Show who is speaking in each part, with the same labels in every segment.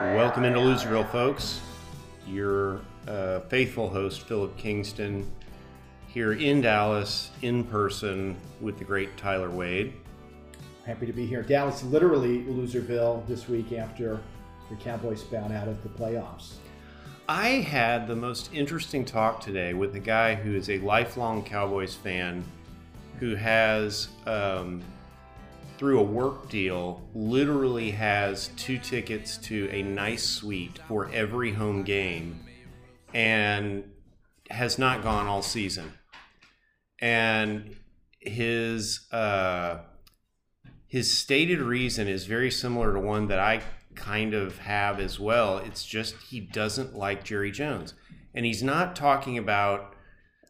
Speaker 1: Welcome into Loserville, folks. Your uh, faithful host, Philip Kingston, here in Dallas, in person, with the great Tyler Wade.
Speaker 2: Happy to be here. Dallas, literally Loserville this week after the Cowboys bowed out of the playoffs.
Speaker 1: I had the most interesting talk today with a guy who is a lifelong Cowboys fan who has, um, through a work deal, literally has two tickets to a nice suite for every home game and has not gone all season. And his uh, his stated reason is very similar to one that I kind of have as well. It's just he doesn't like Jerry Jones. And he's not talking about,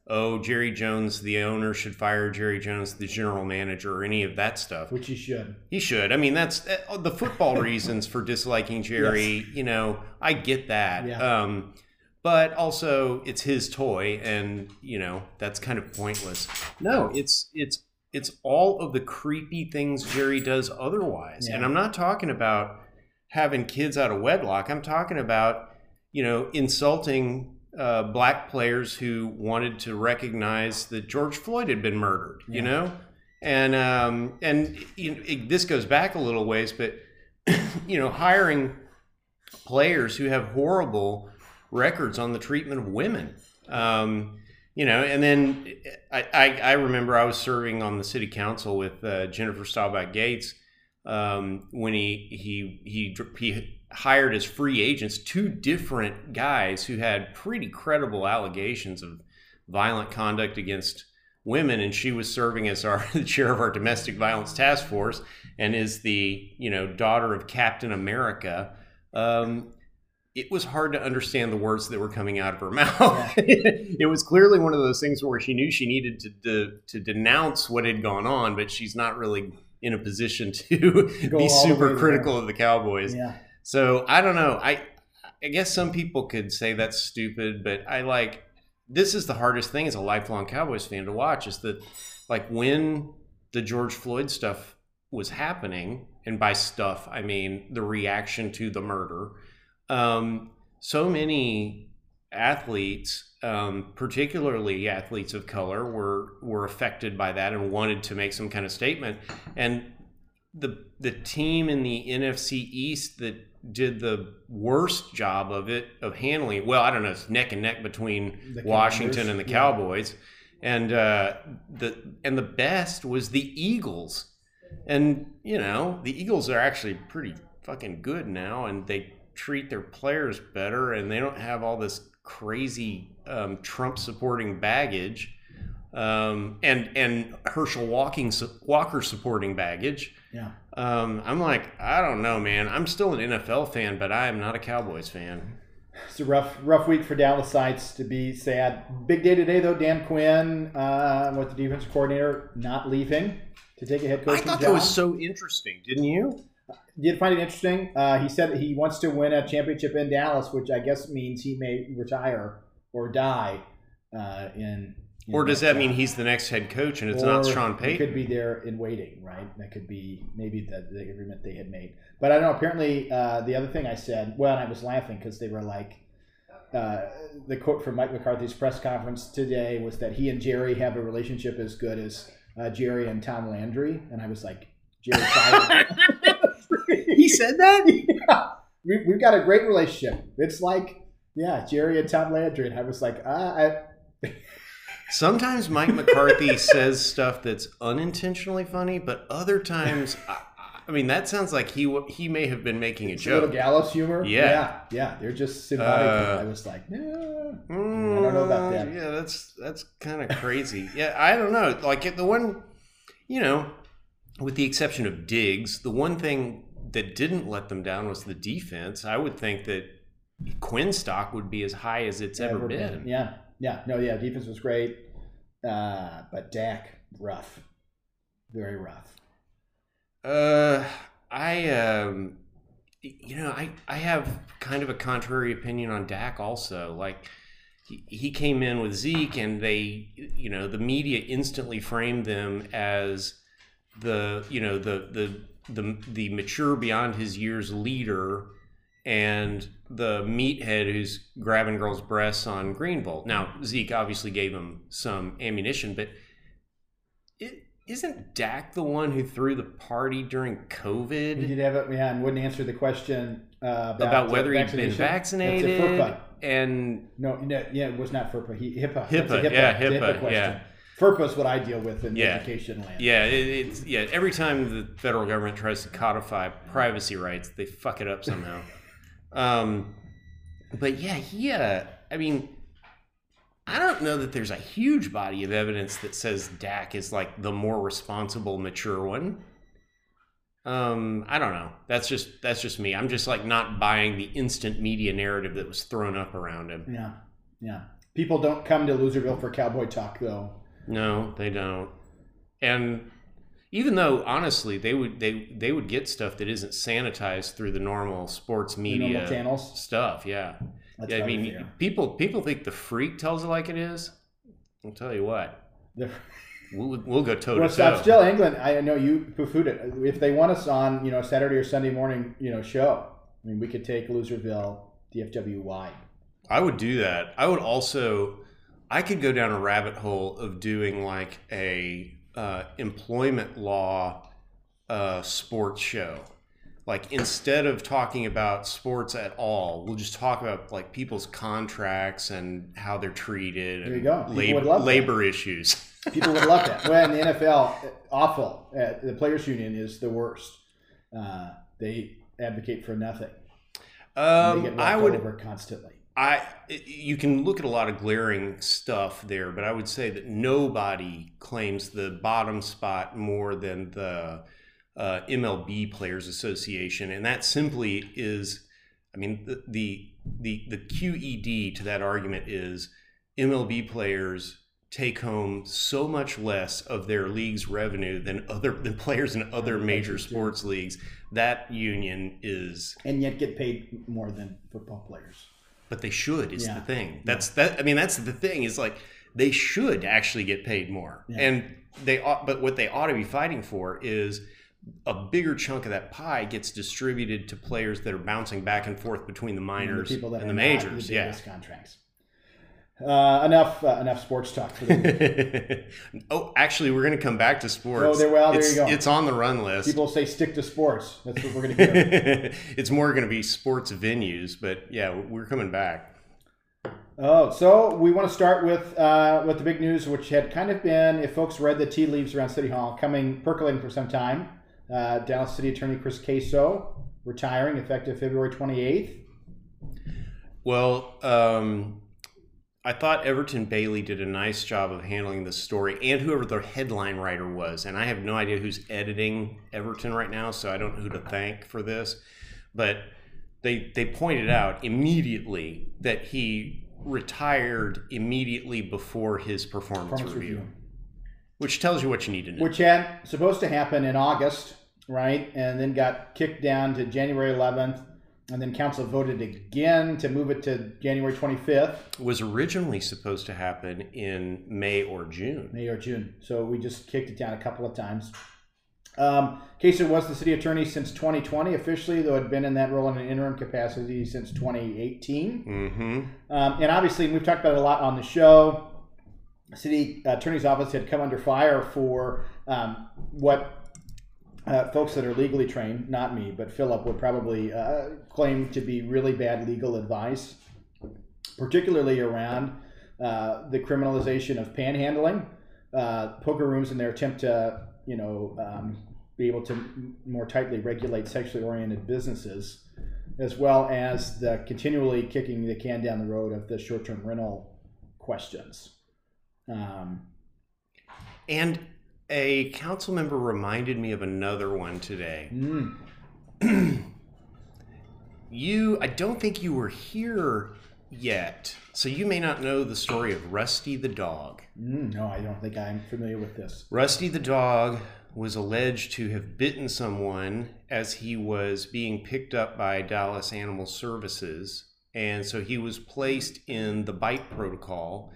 Speaker 1: oh, Jerry Jones, the owner should fire Jerry Jones, the general manager, or any of that stuff.
Speaker 2: Which he should.
Speaker 1: He should. I mean, that's uh, the football reasons for disliking Jerry. Yes. You know, I get that. Yeah. Um, but also, it's his toy, and you know that's kind of pointless. No, it's it's it's all of the creepy things Jerry does otherwise, yeah. and I'm not talking about having kids out of wedlock. I'm talking about, you know, insulting uh, black players who wanted to recognize that George Floyd had been murdered. Yeah. You know, and um, and you know, it, this goes back a little ways, but you know, hiring players who have horrible records on the treatment of women. Um, you know, and then I, I, I, remember I was serving on the city council with uh, Jennifer Staubach Gates um, when he he he he hired as free agents two different guys who had pretty credible allegations of violent conduct against women, and she was serving as our the chair of our domestic violence task force, and is the you know daughter of Captain America. Um, it was hard to understand the words that were coming out of her mouth. It was clearly one of those things where she knew she needed to, to, to denounce what had gone on, but she's not really in a position to be super critical there. of the Cowboys.
Speaker 2: Yeah.
Speaker 1: So I don't know. I I guess some people could say that's stupid, but I like this is the hardest thing as a lifelong Cowboys fan to watch is that like when the George Floyd stuff was happening, and by stuff I mean the reaction to the murder. Um, so many athletes um, particularly athletes of color, were were affected by that and wanted to make some kind of statement. And the the team in the NFC East that did the worst job of it of handling it. Well, I don't know, it's neck and neck between Washington and the Cowboys, yeah. and uh, the and the best was the Eagles. And you know, the Eagles are actually pretty fucking good now, and they treat their players better, and they don't have all this crazy um, Trump supporting baggage um, and and Herschel Walking Walker supporting baggage.
Speaker 2: Yeah.
Speaker 1: Um, I'm like, I don't know, man. I'm still an NFL fan, but I am not a Cowboys fan.
Speaker 2: It's a rough rough week for Dallas Dallasites to be sad. Big day today though. Dan Quinn, uh, with the defensive coordinator, not leaving to take a head coaching
Speaker 1: I thought
Speaker 2: job.
Speaker 1: that was so interesting, didn't you?
Speaker 2: did find it interesting. Uh, he said that he wants to win a championship in Dallas, which I guess means he may retire or die uh, in, in.
Speaker 1: Or does that mean he's the next head coach and it's or not Sean Payton?
Speaker 2: He could be there in waiting, right? That could be maybe the, the agreement they had made. But I don't know. Apparently, uh, the other thing I said, well, and I was laughing because they were like, uh, the quote from Mike McCarthy's press conference today was that he and Jerry have a relationship as good as uh, Jerry and Tom Landry, and I was like, Jerry
Speaker 1: he said that?
Speaker 2: Yeah. We, we've got a great relationship. It's like, yeah, Jerry and Tom Landry. And I was like, ah, I.
Speaker 1: Sometimes Mike McCarthy says stuff that's unintentionally funny, but other times, I, I, mean, that sounds like he he may have been making a
Speaker 2: it's
Speaker 1: joke.
Speaker 2: A little gallows humor.
Speaker 1: Yeah,
Speaker 2: yeah, yeah. They're just symbolic. Uh, I was like, mm, I don't know about that.
Speaker 1: Yeah, that's that's kind of crazy. yeah, I don't know. Like the one, you know, with the exception of Diggs, the one thing that didn't let them down was the defense. I would think that Quinn stock would be as high as it's ever, ever been.
Speaker 2: been. Yeah, yeah, no, yeah. Defense was great, uh, but Dak rough, very rough.
Speaker 1: Uh, I um, you know, I I have kind of a contrary opinion on Dak. Also, like he, he came in with Zeke, and they, you know, the media instantly framed them as the you know the the the the mature beyond his years leader and the meathead who's grabbing girls' breasts on Greenville. Now Zeke obviously gave him some ammunition, but it, isn't Dak the one who threw the party during COVID?
Speaker 2: He did have it, yeah, and wouldn't answer the question uh, about,
Speaker 1: about whether he'd been vaccinated. And
Speaker 2: no, no, yeah, it was not FERPA. He, HIPAA.
Speaker 1: HIPAA,
Speaker 2: HIPAA,
Speaker 1: yeah, HIPAA,
Speaker 2: HIPAA question.
Speaker 1: yeah.
Speaker 2: FERPA is what I deal with in
Speaker 1: Yeah.
Speaker 2: education land.
Speaker 1: Yeah, it, it's yeah. Every time the federal government tries to codify privacy rights, they fuck it up somehow. um, but yeah, he. Uh, I mean, I don't know that there's a huge body of evidence that says Dak is like the more responsible, mature one. Um, I don't know. That's just that's just me. I'm just like not buying the instant media narrative that was thrown up around him.
Speaker 2: Yeah, yeah. People don't come to Loserville for cowboy talk, though.
Speaker 1: No, they don't. And even though honestly they would they they would get stuff that isn't sanitized through the normal sports media
Speaker 2: normal channels.
Speaker 1: stuff, yeah.
Speaker 2: That's
Speaker 1: yeah I mean
Speaker 2: fair.
Speaker 1: people people think the freak tells it like it is. I'll tell you what. We'll, we'll go toe
Speaker 2: Well,
Speaker 1: to toe.
Speaker 2: still England. I know you poo-pooed it. If they want us on, you know, Saturday or Sunday morning, you know, show. I mean, we could take Loserville, dfwy.
Speaker 1: I would do that. I would also, I could go down a rabbit hole of doing like a uh, employment law uh, sports show. Like instead of talking about sports at all, we'll just talk about like people's contracts and how they're treated
Speaker 2: There you go. People
Speaker 1: labor,
Speaker 2: would love that.
Speaker 1: labor issues.
Speaker 2: People would love that. Well, in the NFL, awful. Uh, the players' union is the worst. Uh, they advocate for nothing. they
Speaker 1: Um,
Speaker 2: get
Speaker 1: I would
Speaker 2: constantly.
Speaker 1: I you can look at a lot of glaring stuff there, but I would say that nobody claims the bottom spot more than the uh, MLB Players Association, and that simply is, I mean, the, the the the QED to that argument is MLB players take home so much less of their league's revenue than other than players in other
Speaker 2: Other
Speaker 1: major sports leagues. That union is
Speaker 2: And yet get paid more than football players.
Speaker 1: But they should is
Speaker 2: Yeah.
Speaker 1: the thing that's that i mean that's the thing is like they should actually get paid more
Speaker 2: Yeah.
Speaker 1: and they ought but what they ought to be fighting for is a bigger chunk of that pie gets distributed to players that are bouncing back and forth between the
Speaker 2: And
Speaker 1: minors
Speaker 2: the people that
Speaker 1: and the majors
Speaker 2: the
Speaker 1: yeah
Speaker 2: contracts. Uh, enough, uh, enough sports talk for the
Speaker 1: oh actually we're going to come back to sports
Speaker 2: Oh, there- well, there
Speaker 1: it's,
Speaker 2: you go.
Speaker 1: it's on the run list
Speaker 2: People say stick to sports. That's what we're going to do.
Speaker 1: it's more going to be sports venues but yeah we're coming back
Speaker 2: Oh, so we want to start with uh, with the big news, which had kind of been, if folks read the tea leaves around City Hall, coming percolating for some time. Uh, Dallas City Attorney Chris Caso retiring effective February twenty eighth.
Speaker 1: Well, um, I thought Everton Bailey did a nice job of handling the story, and whoever the headline writer was. And I have no idea who's editing Everton right now, so I don't know who to thank for this. But they they pointed out immediately that he retired immediately before his performance,
Speaker 2: Performance
Speaker 1: review,
Speaker 2: review.
Speaker 1: which tells you what you need to know.
Speaker 2: which had supposed to happen in August, right? And then got kicked down to January 11th. And then council voted again to move it to January 25th,
Speaker 1: was originally supposed to happen in May or June.
Speaker 2: May or June. So we just kicked it down a couple of times. Um, Caso was the city attorney since 2020 officially, though had been in that role in an interim capacity since 2018.
Speaker 1: Mm-hmm.
Speaker 2: Um, and obviously, we've talked about it a lot on the show. The city attorney's office had come under fire for um, what uh, folks that are legally trained, not me, but Philip would probably uh, claim to be really bad legal advice, particularly around uh, the criminalization of panhandling, uh, poker rooms, and their attempt to, you know, um, be able to more tightly regulate sexually oriented businesses, as well as the continually kicking the can down the road of the short-term rental questions. Um,
Speaker 1: And a council member reminded me of another one today.
Speaker 2: mm,
Speaker 1: You, I don't think you were here yet, so you may not know the story of Rusty the dog.
Speaker 2: mm, no, I don't think I'm familiar with this.
Speaker 1: Rusty the dog was alleged to have bitten someone as he was being picked up by Dallas Animal Services. And so he was placed in the bite protocol.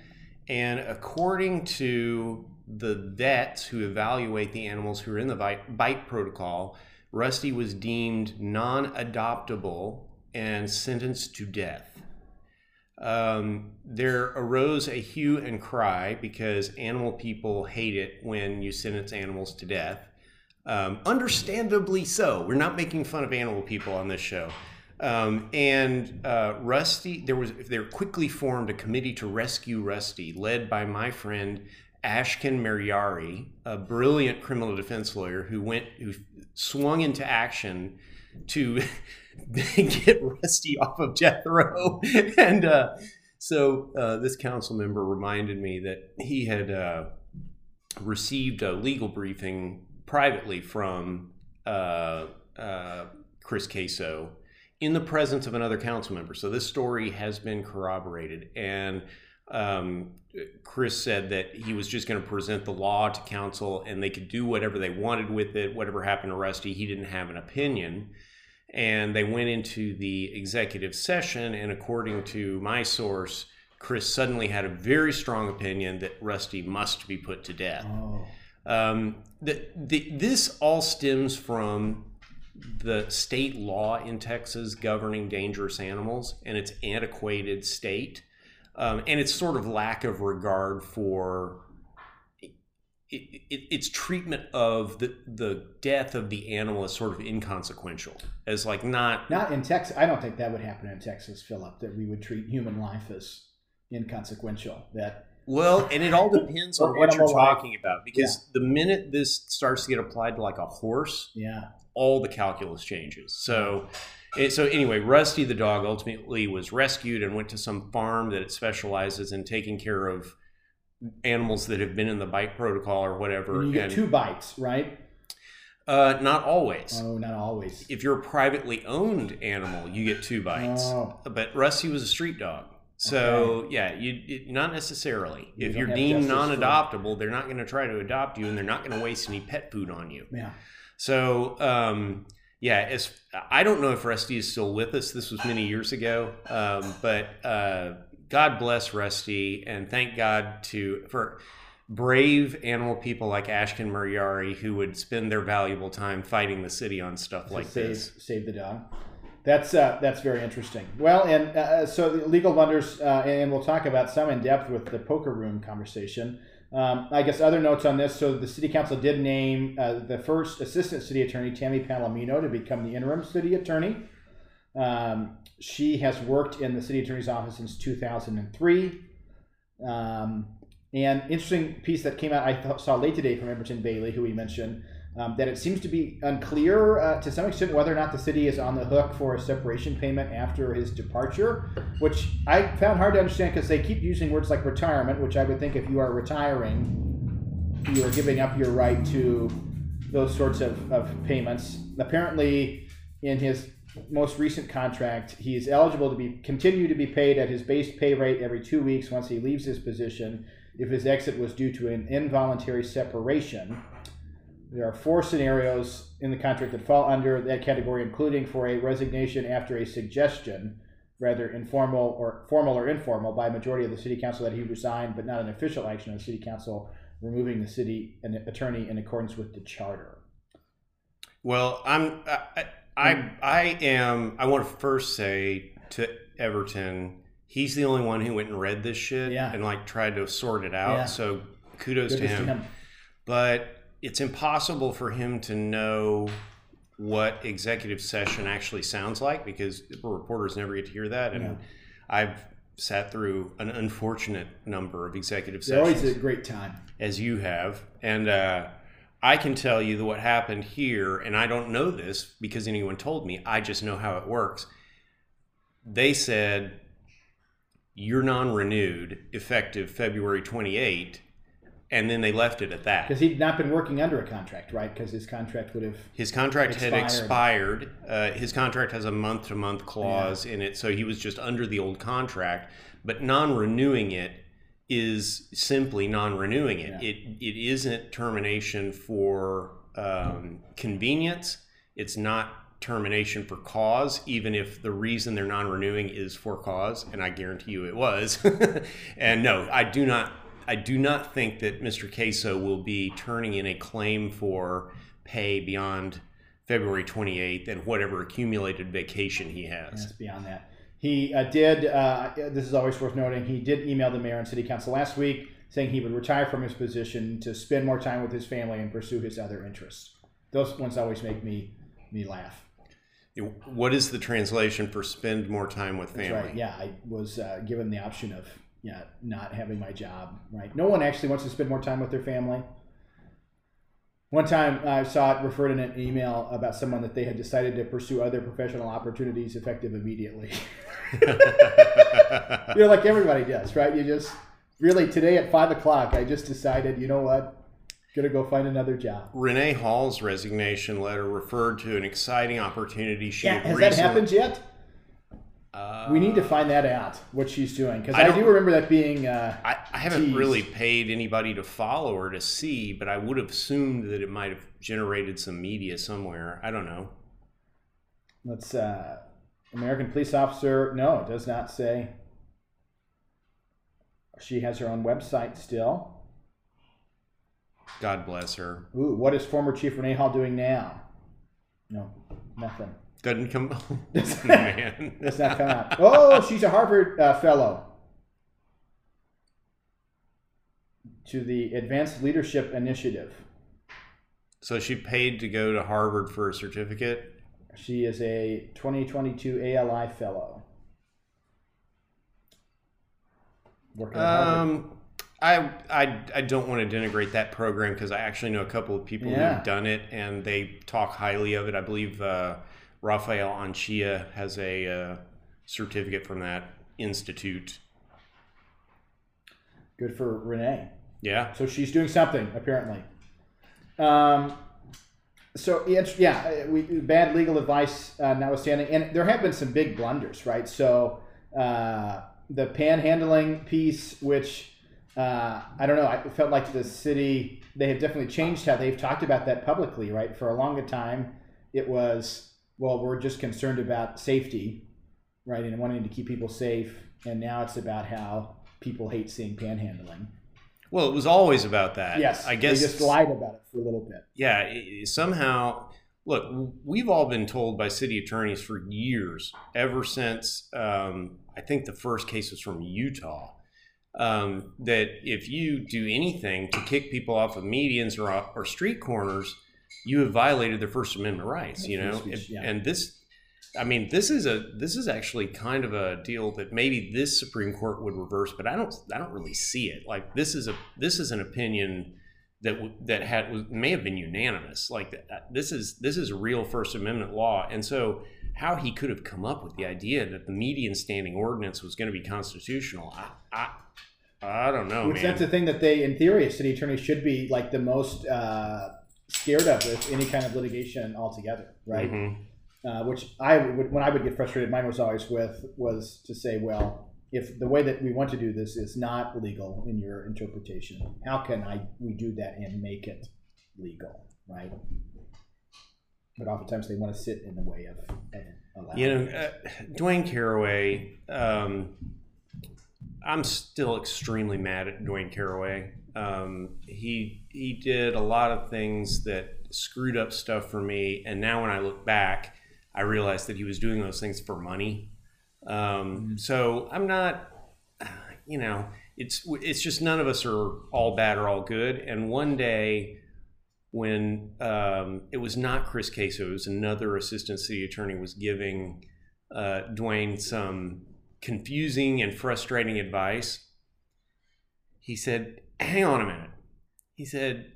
Speaker 1: And according to the vets who evaluate the animals who are in the bite, bite protocol, Rusty was deemed non adoptable and sentenced to death. Um, there arose a hue and cry because animal people hate it when you sentence animals to death. Um, understandably so. We're not making fun of animal people on this show. Um, and uh, Rusty, there was there quickly formed a committee to rescue Rusty, led by my friend Ashken Mariari, a brilliant criminal defense lawyer who went who swung into action to get Rusty off of Jethro. and uh, so uh, this council member reminded me that he had uh, received a legal briefing privately from uh, uh, Chris Caso in the presence of another council member. So this story has been corroborated. And um, Chris said that he was just going to present the law to council and they could do whatever they wanted with it. Whatever happened to Rusty, he didn't have an opinion. And they went into the executive session, and according to my source, Chris suddenly had a very strong opinion that Rusty must be put to death. Oh. Um, the, the, this all stems from the state law in Texas governing dangerous animals and its antiquated state, um, and its sort of lack of regard for it, its treatment of the the death of the animal is sort of inconsequential, as like not
Speaker 2: not in Texas. I don't think that would happen in Texas, Philip. That we would treat human life as inconsequential. That
Speaker 1: well, and it all depends on what you're talking life. about because yeah. the minute this starts to get applied to like a horse,
Speaker 2: yeah,
Speaker 1: all the calculus changes. So, it, so anyway, Rusty the dog ultimately was rescued and went to some farm that it specializes in taking care of animals that have been in the bite protocol or whatever.
Speaker 2: And you get and, two bites, right?
Speaker 1: Uh, not always.
Speaker 2: Oh, not always.
Speaker 1: If you're a privately owned animal, you get two bites. Oh. But Rusty was a street dog. So okay. yeah, you it, not necessarily. You if you're deemed non-adoptable, they're not going to try to adopt you, and they're not going to waste any pet food on you.
Speaker 2: Yeah.
Speaker 1: So um, yeah, as I don't know if Rusty is still with us. This was many years ago, um, but uh, God bless Rusty, and thank God to for brave animal people like Ashken Mariari who would spend their valuable time fighting the city on stuff like
Speaker 2: save,
Speaker 1: this.
Speaker 2: Save the dog. That's uh, that's very interesting. Well, and uh, so legal blunders, uh, and we'll talk about some in depth with the poker room conversation. Um, I guess other notes on this. So the city council did name uh, the first assistant city attorney, Tammy Palomino, to become the interim city attorney. Um, she has worked in the city attorney's office since 2003. Um, and interesting piece that came out I th- saw late today from Everton Bailey, who we mentioned, um, that it seems to be unclear uh, to some extent whether or not the city is on the hook for a separation payment after his departure, which I found hard to understand because they keep using words like retirement, which I would think if you are retiring, you are giving up your right to those sorts of, of payments. Apparently, in his most recent contract, he is eligible to be continue to be paid at his base pay rate every two weeks once he leaves his position if his exit was due to an involuntary separation. There are four scenarios in the contract that fall under that category, including for a resignation after a suggestion, rather informal or formal or informal, by a majority of the city council that he resign, but not an official action of the city council removing the city attorney in accordance with the charter.
Speaker 1: Well, I'm I I, I I am I want to first say to Everton, he's the only one who went and read this shit
Speaker 2: yeah.
Speaker 1: and like tried to sort it out. Yeah. So kudos, to him. to him. But it's impossible for him to know what executive session actually sounds like because reporters never get to hear that. And yeah. I've sat through an unfortunate number of executive
Speaker 2: They're
Speaker 1: sessions.
Speaker 2: Always a great time,
Speaker 1: as you have, and uh, I can tell you that what happened here, and I don't know this because anyone told me. I just know how it works. They said you're non-renewed effective February 28 and then they left it at that
Speaker 2: because he'd not been working under a contract, right? Because his contract would have
Speaker 1: his contract expired. had expired. Uh, his contract has a month to month clause yeah. in it, so he was just under the old contract. But non-renewing it is simply non-renewing it. Yeah. It it isn't termination for um, convenience. It's not termination for cause, even if the reason they're non-renewing is for cause, and I guarantee you it was. and no, I do not I do not think that Mr. Caso will be turning in a claim for pay beyond February 28th and whatever accumulated vacation he has.
Speaker 2: That's beyond that. He uh, did, uh, this is always worth noting, he did email the mayor and city council last week saying he would retire from his position to spend more time with his family and pursue his other interests. Those ones always make me me laugh.
Speaker 1: What is the translation for spend more time with family?
Speaker 2: Right. Yeah, I was uh, given the option of yeah not having my job. Right. No one actually wants to spend more time with their family. One time I saw it referred in an email about someone that they had decided to pursue other professional opportunities effective immediately. you know, like everybody does, right? You just really today at five o'clock, I just decided, you know what? Gonna go find another job.
Speaker 1: Renee Hall's resignation letter referred to an exciting opportunity she
Speaker 2: yeah, has recently... that happened yet? Uh, we need to find that out what she's doing because I, I, do remember that being. Uh,
Speaker 1: I, I, haven't teased. really paid anybody to follow her to see, but I would have assumed that it might have generated some media somewhere. I don't know.
Speaker 2: Let's uh, American police officer. No, it does not say. She has her own website still.
Speaker 1: God bless her.
Speaker 2: Ooh, what is former Chief Renee Hall doing now? No, nothing.
Speaker 1: Doesn't come.
Speaker 2: Man, does not come out. Oh, she's a Harvard uh, fellow. To the Advanced Leadership Initiative.
Speaker 1: So she paid to go to Harvard for a certificate.
Speaker 2: She is a 2022 ALI fellow.
Speaker 1: Working um, I, I, I don't want to denigrate that program because I actually know a couple of people yeah. who've done it and they talk highly of it. I believe uh, Rafael Anchia has a uh, certificate from that institute.
Speaker 2: Good for Renee.
Speaker 1: Yeah.
Speaker 2: So she's doing something apparently. Um, so yeah, we bad legal advice uh, notwithstanding, and there have been some big blunders, right? So uh, the panhandling piece, which uh, I don't know. I felt like the city they have definitely changed how they've talked about that publicly. Right for a longer time, it was well, we're just concerned about safety, right, and wanting to keep people safe. And now it's about how people hate seeing panhandling.
Speaker 1: Well, it was always about that.
Speaker 2: Yes, I guess they just lied about it for a little bit.
Speaker 1: Yeah, somehow. Look, we've all been told by city attorneys for years, ever since um, I think the first case was from Utah, um, that if you do anything to kick people off of medians or, or street corners, you have violated their First Amendment rights. You know, speech, yeah. and this, I mean, this is a this is actually kind of a deal that maybe this Supreme Court would reverse, but I don't I don't really see it. Like this is a this is an opinion that that had may have been unanimous. Like this is this is a real First Amendment law, and so how he could have come up with the idea that the median standing ordinance was going to be constitutional, I, I I don't know.
Speaker 2: Which
Speaker 1: man.
Speaker 2: that's the thing that they, in theory, city attorneys should be like the most uh, scared of with any kind of litigation altogether, right? Mm-hmm. Uh, which I would, when I would get frustrated, mine was always with was to say, well, if the way that we want to do this is not legal in your interpretation, how can I we do that and make it legal, right? But oftentimes they want to sit in the way of,
Speaker 1: of you know, uh, Dwayne Caraway. Um, I'm still extremely mad at Dwayne Caraway. Um, he he did a lot of things that screwed up stuff for me, and now when I look back, I realize that he was doing those things for money. Um, mm-hmm. So I'm not, you know, it's it's just none of us are all bad or all good. And one day, when um, it was not Chris Caso, it was another assistant city attorney, was giving uh, Dwayne some confusing and frustrating advice. He said, Hang on a minute. He said,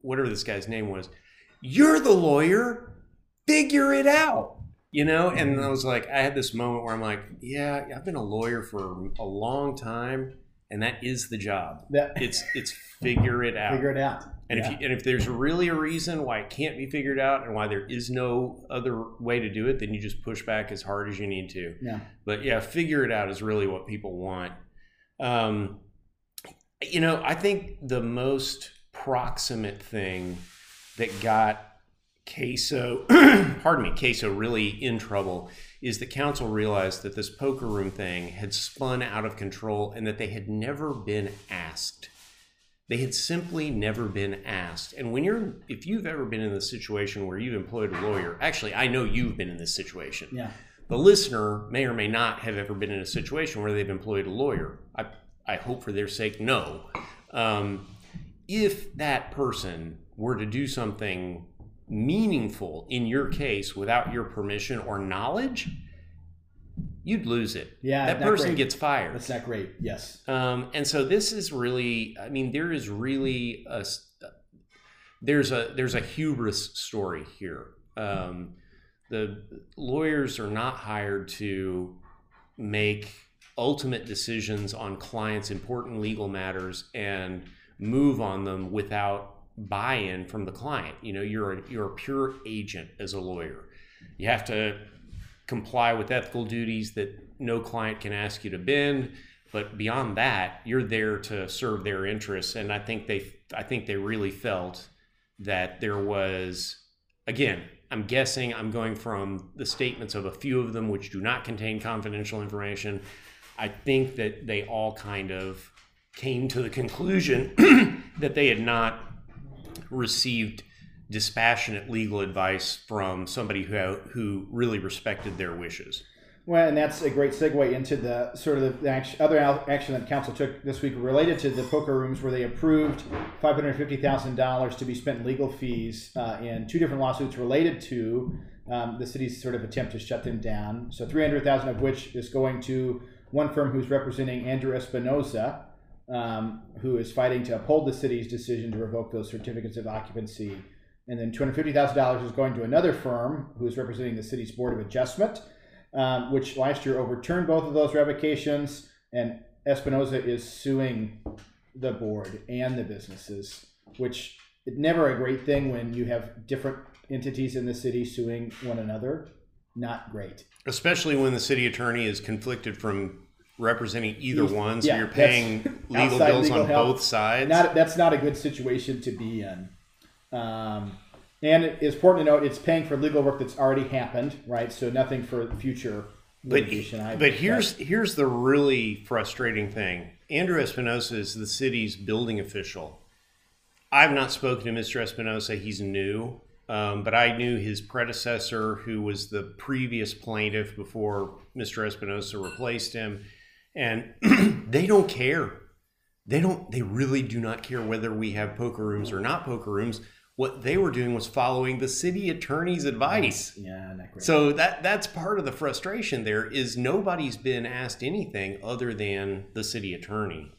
Speaker 1: whatever this guy's name was, You're the lawyer. Figure it out. You know? And I was like, I had this moment where I'm like, Yeah, I've been a lawyer for a long time. And that is the job.
Speaker 2: Yeah.
Speaker 1: It's it's figure it out.
Speaker 2: Figure it out.
Speaker 1: And yeah. if you, and if there's really a reason why it can't be figured out and why there is no other way to do it, then you just push back as hard as you need to.
Speaker 2: Yeah.
Speaker 1: But yeah, figure it out is really what people want. Um, you know, I think the most proximate thing that got Caso, pardon me, Caso really in trouble is the council realized that this poker room thing had spun out of control and that they had never been asked They had simply never been asked. And when you're, if you've ever been in the situation where you've employed a lawyer, actually, I know you've been in this situation.
Speaker 2: Yeah.
Speaker 1: The listener may or may not have ever been in a situation where they've employed a lawyer. I, I hope for their sake, no. Um, if that person were to do something meaningful in your case without your permission or knowledge, you'd lose it.
Speaker 2: Yeah,
Speaker 1: that person
Speaker 2: great.
Speaker 1: gets fired.
Speaker 2: That's not great. Yes.
Speaker 1: Um, and so this is really, I mean, there is really a there's a there's a hubris story here. Um, the lawyers are not hired to make ultimate decisions on clients' important legal matters and move on them without buy-in from the client. You know, you're a, you're a pure agent as a lawyer. You have to comply with ethical duties that no client can ask you to bend. But beyond that, you're there to serve their interests. And I think they, I think they really felt that there was, again, I'm guessing I'm going from the statements of a few of them, which do not contain confidential information. I think that they all kind of came to the conclusion that they had not received dispassionate legal advice from somebody who who really respected their wishes.
Speaker 2: Well, and that's a great segue into the sort of the action, other action that council took this week related to the poker rooms, where they approved five hundred fifty thousand dollars to be spent in legal fees uh, in two different lawsuits related to um, the city's sort of attempt to shut them down. So three hundred thousand of which is going to one firm who's representing Andrew Espinoza, um, who is fighting to uphold the city's decision to revoke those certificates of occupancy. And then $250,000 is going to another firm who is representing the city's Board of Adjustment, um, which last year overturned both of those revocations. And Espinoza is suing the board and the businesses, which is never a great thing when you have different entities in the city suing one another. Not great.
Speaker 1: Especially when the city attorney is conflicted from representing either one, so
Speaker 2: yeah,
Speaker 1: you're paying legal bills
Speaker 2: legal
Speaker 1: on
Speaker 2: help.
Speaker 1: both sides.
Speaker 2: Not that's not a good situation to be in. Um, and it's important to note it's paying for legal work that's already happened, right? So nothing for future
Speaker 1: but
Speaker 2: litigation. either.
Speaker 1: but here's here's the really frustrating thing. Andrew Espinosa is the city's building official. I've not spoken to Mr. Espinosa. He's new, um, but I knew his predecessor, who was the previous plaintiff before Mr. Espinosa replaced him, and they don't care. They don't. They really do not care whether we have poker rooms or not poker rooms. What they were doing was following the city attorney's advice.
Speaker 2: yeah, not great.
Speaker 1: So that that's part of the frustration. There is nobody's been asked anything other than the city attorney.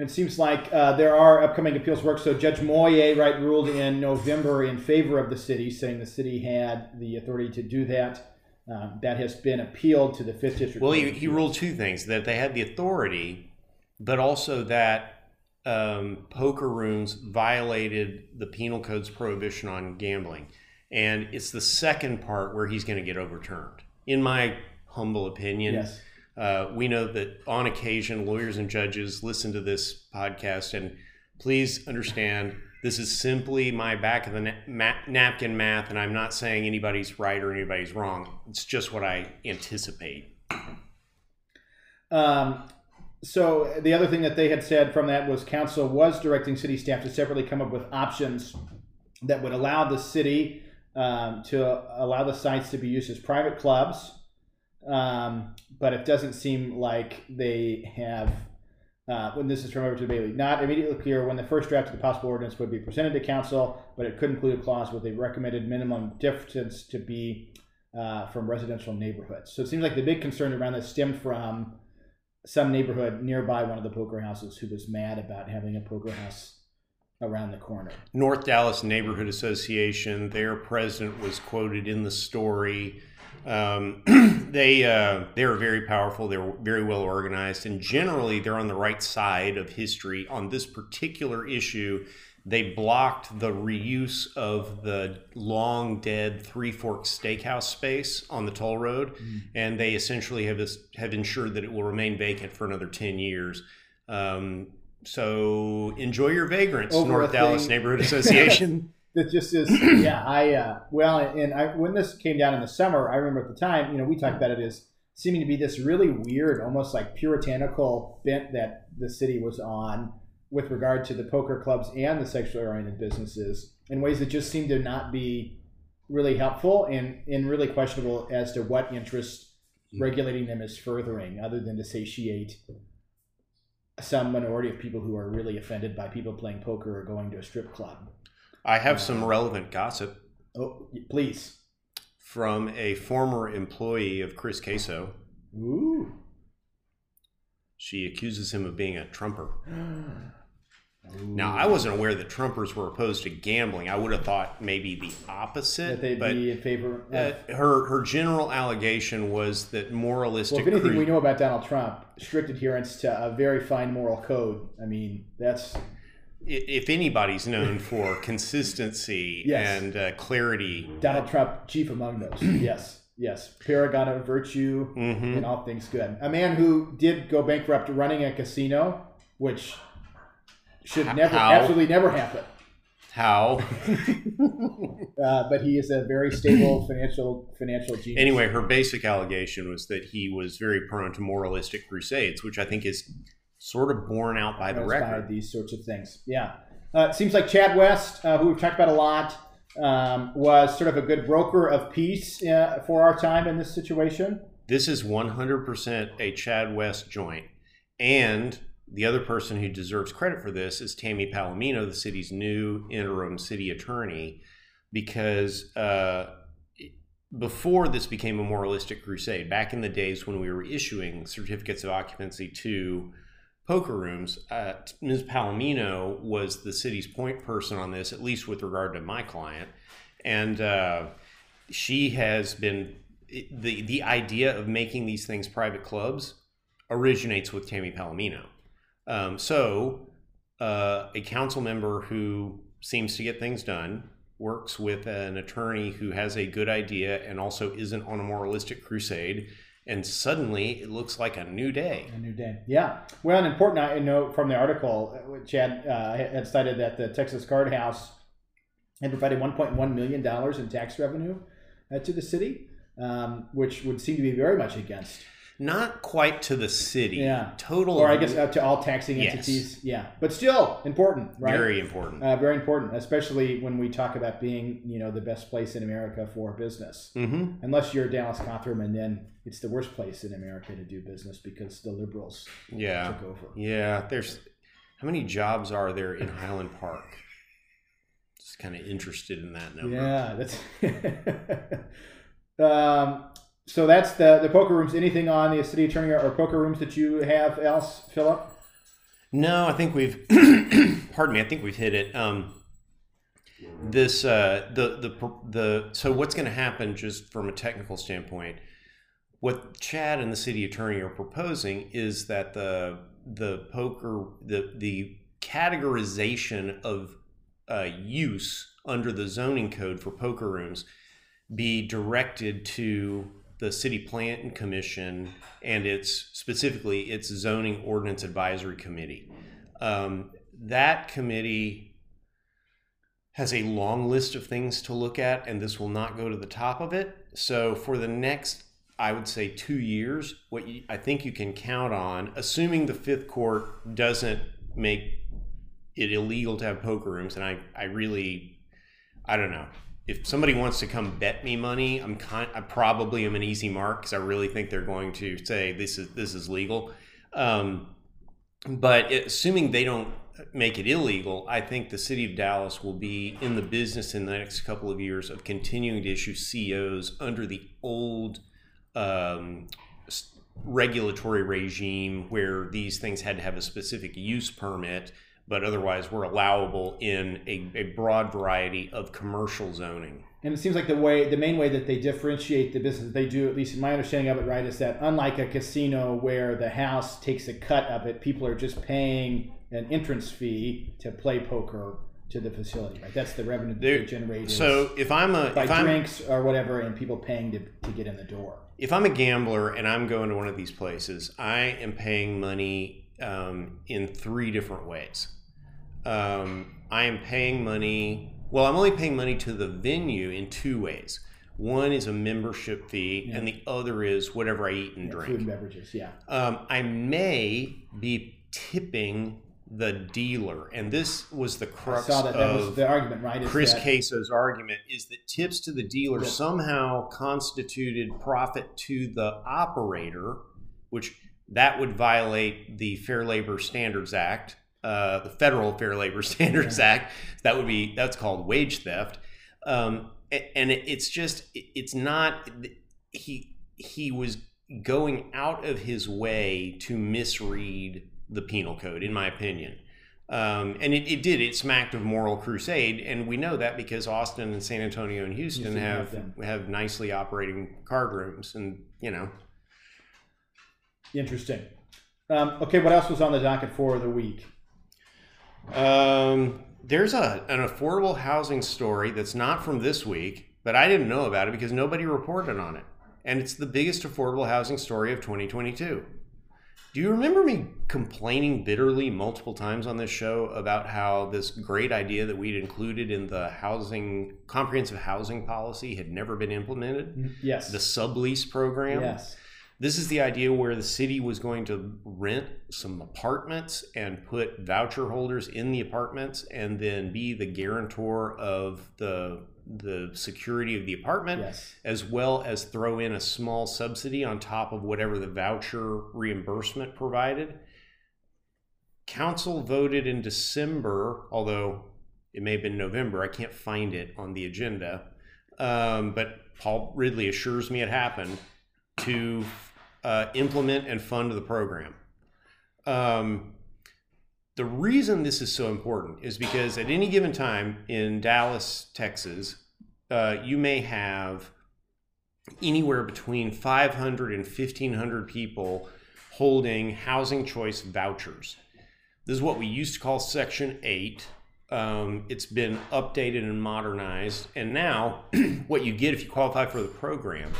Speaker 2: It seems like uh, there are upcoming appeals work. So Judge Moyé, right, ruled in November in favor of the city, saying the city had the authority to do that. Um, that has been appealed to the Fifth District.
Speaker 1: Well, he, he ruled two things: that they had the authority, but also that um, poker rooms violated the penal code's prohibition on gambling. And it's the second part where he's going to get overturned, in my humble opinion.
Speaker 2: Yes.
Speaker 1: Uh, we know that on occasion, lawyers and judges listen to this podcast, and please understand this is simply my back of the na- napkin math, and I'm not saying anybody's right or anybody's wrong. It's just what I anticipate.
Speaker 2: Um, so the other thing that they had said from that was council was directing city staff to separately come up with options that would allow the city um, to allow the sites to be used as private clubs. Um, but it doesn't seem like they have. Uh, when this is from Everton Bailey, not immediately clear when the first draft of the possible ordinance would be presented to council, but it could include a clause with a recommended minimum distance to be uh, from residential neighborhoods. So it seems like the big concern around this stemmed from some neighborhood nearby one of the poker houses who was mad about having a poker house around the corner.
Speaker 1: North Dallas Neighborhood Association, their president was quoted in the story. Um, they uh, they're very powerful. They're very well organized, and generally they're on the right side of history on this particular issue. They blocked the reuse of the long dead Three Forks Steakhouse space on the toll road, and they essentially have have ensured that it will remain vacant for another ten years. Um, so enjoy your vagrants,
Speaker 2: Over
Speaker 1: North Dallas Neighborhood Association.
Speaker 2: That just is, yeah. I uh, well, and I when this came down in the summer, I remember at the time, you know, we talked about it as seeming to be this really weird, almost like puritanical bent that the city was on with regard to the poker clubs and the sexually oriented businesses in ways that just seemed to not be really helpful and, and really questionable as to what interest regulating them is furthering, other than to satiate some minority of people who are really offended by people playing poker or going to a strip club.
Speaker 1: I have some relevant gossip.
Speaker 2: Oh, please.
Speaker 1: From a former employee of Chris Caso.
Speaker 2: Ooh.
Speaker 1: She accuses him of being a trumper. Now, I wasn't aware that Trumpers were opposed to gambling. I would have thought maybe the opposite.
Speaker 2: That they'd
Speaker 1: but,
Speaker 2: be in favor. Of,
Speaker 1: uh, her her general allegation was that moralistic.
Speaker 2: Well, if anything, we know about Donald Trump: strict adherence to a very fine moral code. I mean, that's.
Speaker 1: If anybody's known for consistency yes. and uh, clarity,
Speaker 2: Donald Trump, chief among those. yes, yes, paragon of virtue mm-hmm. and all things good. A man who did go bankrupt running a casino, which should never, How? absolutely never happen.
Speaker 1: How?
Speaker 2: uh, but he is a very stable financial financial genius.
Speaker 1: Anyway, her basic allegation was that he was very prone to moralistic crusades, which I think is sort of borne out by the record.
Speaker 2: By these sorts of things, yeah. Uh, it seems like Chad West, uh, who we've talked about a lot, um, was sort of a good broker of peace uh, for our time in this situation.
Speaker 1: This is 100% a Chad West joint. And the other person who deserves credit for this is Tammy Palomino, the city's new interim city attorney, because uh, before this became a moralistic crusade, back in the days when we were issuing certificates of occupancy to poker rooms, uh, Ms. Palomino was the city's point person on this, at least with regard to my client, and uh, she has been the the idea of making these things private clubs originates with Tammy Palomino. Um, so, uh, a council member who seems to get things done works with an attorney who has a good idea and also isn't on a moralistic crusade. And suddenly it looks like a new day.
Speaker 2: A new day. Yeah. Well, an important I know from the article, Chad uh, had cited that the Texas Card House had provided $1.1 million in tax revenue uh, to the city, um, which would seem to be very much against
Speaker 1: not quite to the city.
Speaker 2: Yeah.
Speaker 1: Total.
Speaker 2: Or I guess uh, to all taxing yes. entities. Yeah. But still important, right?
Speaker 1: Very important.
Speaker 2: Uh, very important, especially when we talk about being, you know, the best place in America for business.
Speaker 1: Mm-hmm.
Speaker 2: Unless you're Dallas Cothrum, and then it's the worst place in America to do business because the liberals
Speaker 1: yeah.
Speaker 2: took over.
Speaker 1: Yeah. There's how many jobs are there in Highland Park? Just kind of interested in that number.
Speaker 2: Yeah, that's. um, so that's the the poker rooms. Anything on the city attorney or poker rooms that you have else, Philip?
Speaker 1: No, I think we've. pardon me. I think we've hit it. Um, this uh, the the the so what's going to happen just from a technical standpoint? What Chad and the city attorney are proposing is that the the poker the the categorization of uh, use under the zoning code for poker rooms be directed to the city plan commission and its specifically its zoning ordinance advisory committee. Um, that committee has a long list of things to look at, and this will not go to the top of it. So for the next, I would say two years, what you, I think you can count on, assuming the fifth court doesn't make it illegal to have poker rooms, and I, I really, I don't know if somebody wants to come bet me money, I'm kind, I probably am an easy mark because I really think they're going to say this is this is legal. Um, but assuming they don't make it illegal, I think the city of Dallas will be in the business in the next couple of years of continuing to issue COs under the old um, regulatory regime where these things had to have a specific use permit but otherwise were allowable in a, a, broad variety of commercial zoning.
Speaker 2: And it seems like the way, the main way that they differentiate the business that they do, at least in my understanding of it, right, is that unlike a casino where the house takes a cut of it, people are just paying an entrance fee to play poker to the facility, right? That's the revenue that they generate.
Speaker 1: So if I'm a
Speaker 2: by
Speaker 1: if
Speaker 2: drinks I'm, or whatever, and people paying to, to get in the door.
Speaker 1: If I'm a gambler and I'm going to one of these places, I am paying money um, in three different ways um, I am paying money. Well, I'm only paying money to the venue in two ways. One is a membership fee, yeah. and the other is whatever I eat and
Speaker 2: yeah,
Speaker 1: drink.
Speaker 2: Food and beverages, yeah.
Speaker 1: Um, I may be tipping the dealer, and this was the crux
Speaker 2: that. That was
Speaker 1: of
Speaker 2: the argument, right? is
Speaker 1: Chris
Speaker 2: that-
Speaker 1: Caso's argument is that tips to the dealer
Speaker 2: Yeah.
Speaker 1: somehow constituted profit to the operator, which that would violate the Fair Labor Standards Act, uh, the federal Fair Labor Standards Act. That would be that's called wage theft, um, and it's just it's not he he was going out of his way to misread the penal code, in my opinion. Um, and it, it did. It smacked of moral crusade, and we know that because Austin and San Antonio and Houston
Speaker 2: Houston have
Speaker 1: have have nicely operating card rooms, and you know,
Speaker 2: Interesting. Um, okay, what else was on the docket for the week?
Speaker 1: Um, there's a an affordable housing story that's not from this week, but I didn't know about it because nobody reported on it, and it's the biggest affordable housing story of 2022. Do you remember me complaining bitterly multiple times on this show about how this great idea that we'd included in the housing comprehensive housing policy had never been implemented?
Speaker 2: Yes.
Speaker 1: The sublease program.
Speaker 2: yes.
Speaker 1: This is the idea where the city was going to rent some apartments and put voucher holders in the apartments and then be the guarantor of the the security of the apartment
Speaker 2: Yes.
Speaker 1: as well as throw in a small subsidy on top of whatever the voucher reimbursement provided. Council voted in December, although it may have been November. I can't find it on the agenda. Um, but Paul Ridley assures me it happened to uh, implement and fund the program. Um, the reason this is so important is because at any given time in Dallas, Texas, uh, you may have anywhere between 500 and 1500 people holding housing choice vouchers. This is what we used to call Section 8. Um, it's been updated and modernized. And now, what you get if you qualify for the program,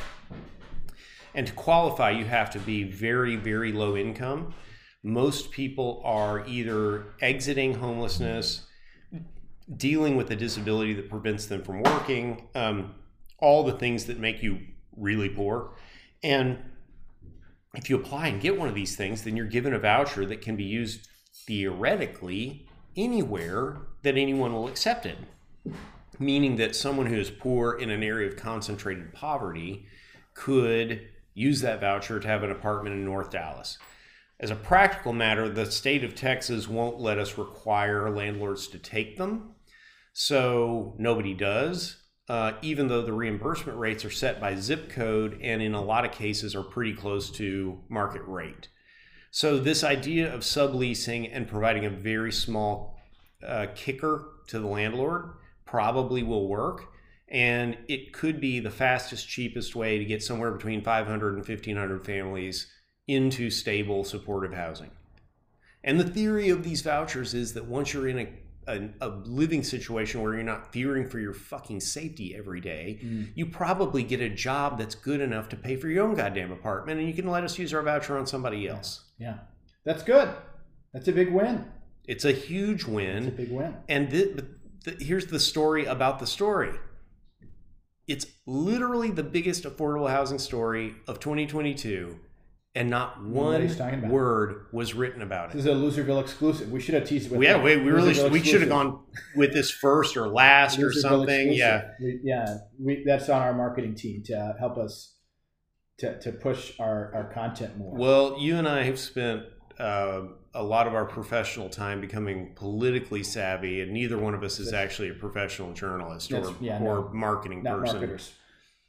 Speaker 1: and to qualify, you have to be very, very low income. Most people are either exiting homelessness, dealing with a disability that prevents them from working, um, all the things that make you really poor. And if you apply and get one of these things, then you're given a voucher that can be used theoretically anywhere that anyone will accept it. Meaning that someone who is poor in an area of concentrated poverty could use that voucher to have an apartment in North Dallas. As a practical matter, the state of Texas won't let us require landlords to take them. So nobody does, uh, even though the reimbursement rates are set by zip code and in a lot of cases are pretty close to market rate. So, this idea of subleasing and providing a very small uh, kicker to the landlord probably will work. And it could be the fastest, cheapest way to get somewhere between 500 and 1,500 families into stable, supportive housing. And the theory of these vouchers is that once you're in a, a, a living situation where you're not fearing for your fucking safety every day,
Speaker 2: Mm.
Speaker 1: you probably get a job that's good enough to pay for your own goddamn apartment and you can let us use our voucher on somebody else.
Speaker 2: Yeah. That's good. That's a big win.
Speaker 1: It's a huge
Speaker 2: It's a
Speaker 1: win.
Speaker 2: big win.
Speaker 1: And thi- but here's the story about the story. It's literally the biggest affordable housing story of 2022, and not one
Speaker 2: Nobody's talking about it.
Speaker 1: word was written about it.
Speaker 2: This is a Loserville exclusive. We should have teased it with
Speaker 1: Yeah,
Speaker 2: that.
Speaker 1: we, we really
Speaker 2: Loserville
Speaker 1: we should have gone with this first or last or something.
Speaker 2: exclusive.
Speaker 1: Yeah,
Speaker 2: We, yeah. We, that's on our marketing team to help us to, to push our, our content more.
Speaker 1: Well, you and I have spent uh, a lot of our professional time becoming politically savvy, and neither one of us is actually a professional journalist or,
Speaker 2: yeah,
Speaker 1: or
Speaker 2: no.
Speaker 1: marketing person.
Speaker 2: marketers.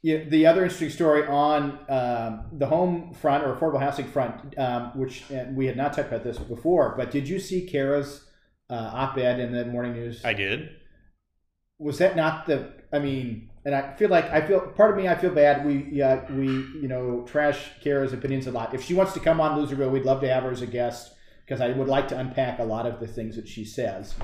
Speaker 2: Yeah, the other interesting story on um, the home front or affordable housing front, um, which and we had not talked about this before, but did you see Kara's uh, op-ed in the morning news?
Speaker 1: I did.
Speaker 2: was that not the? I mean, and I feel like I feel part of me I feel bad. We yeah we you know trash Kara's opinions a lot. If she wants to come on Loserville, we'd love to have her as a guest because I would like to unpack a lot of the things that she says.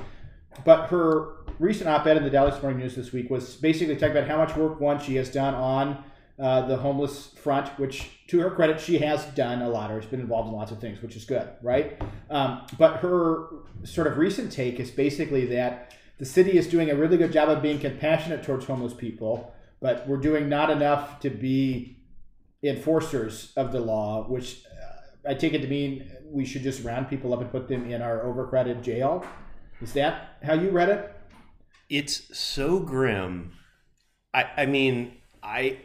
Speaker 2: But her recent op-ed in the Dallas Morning News this week was basically talking about how much work one she has done on uh, the homeless front, which to her credit she has done a lot or has been involved in lots of things, which is good, right? Um, but her sort of recent take is basically that the city is doing a really good job of being compassionate towards homeless people, but we're doing not enough to be enforcers of the law, which I take it to mean we should just round people up and put them in our overcrowded jail. Is that how you read it?
Speaker 1: It's so grim. I, I mean, I,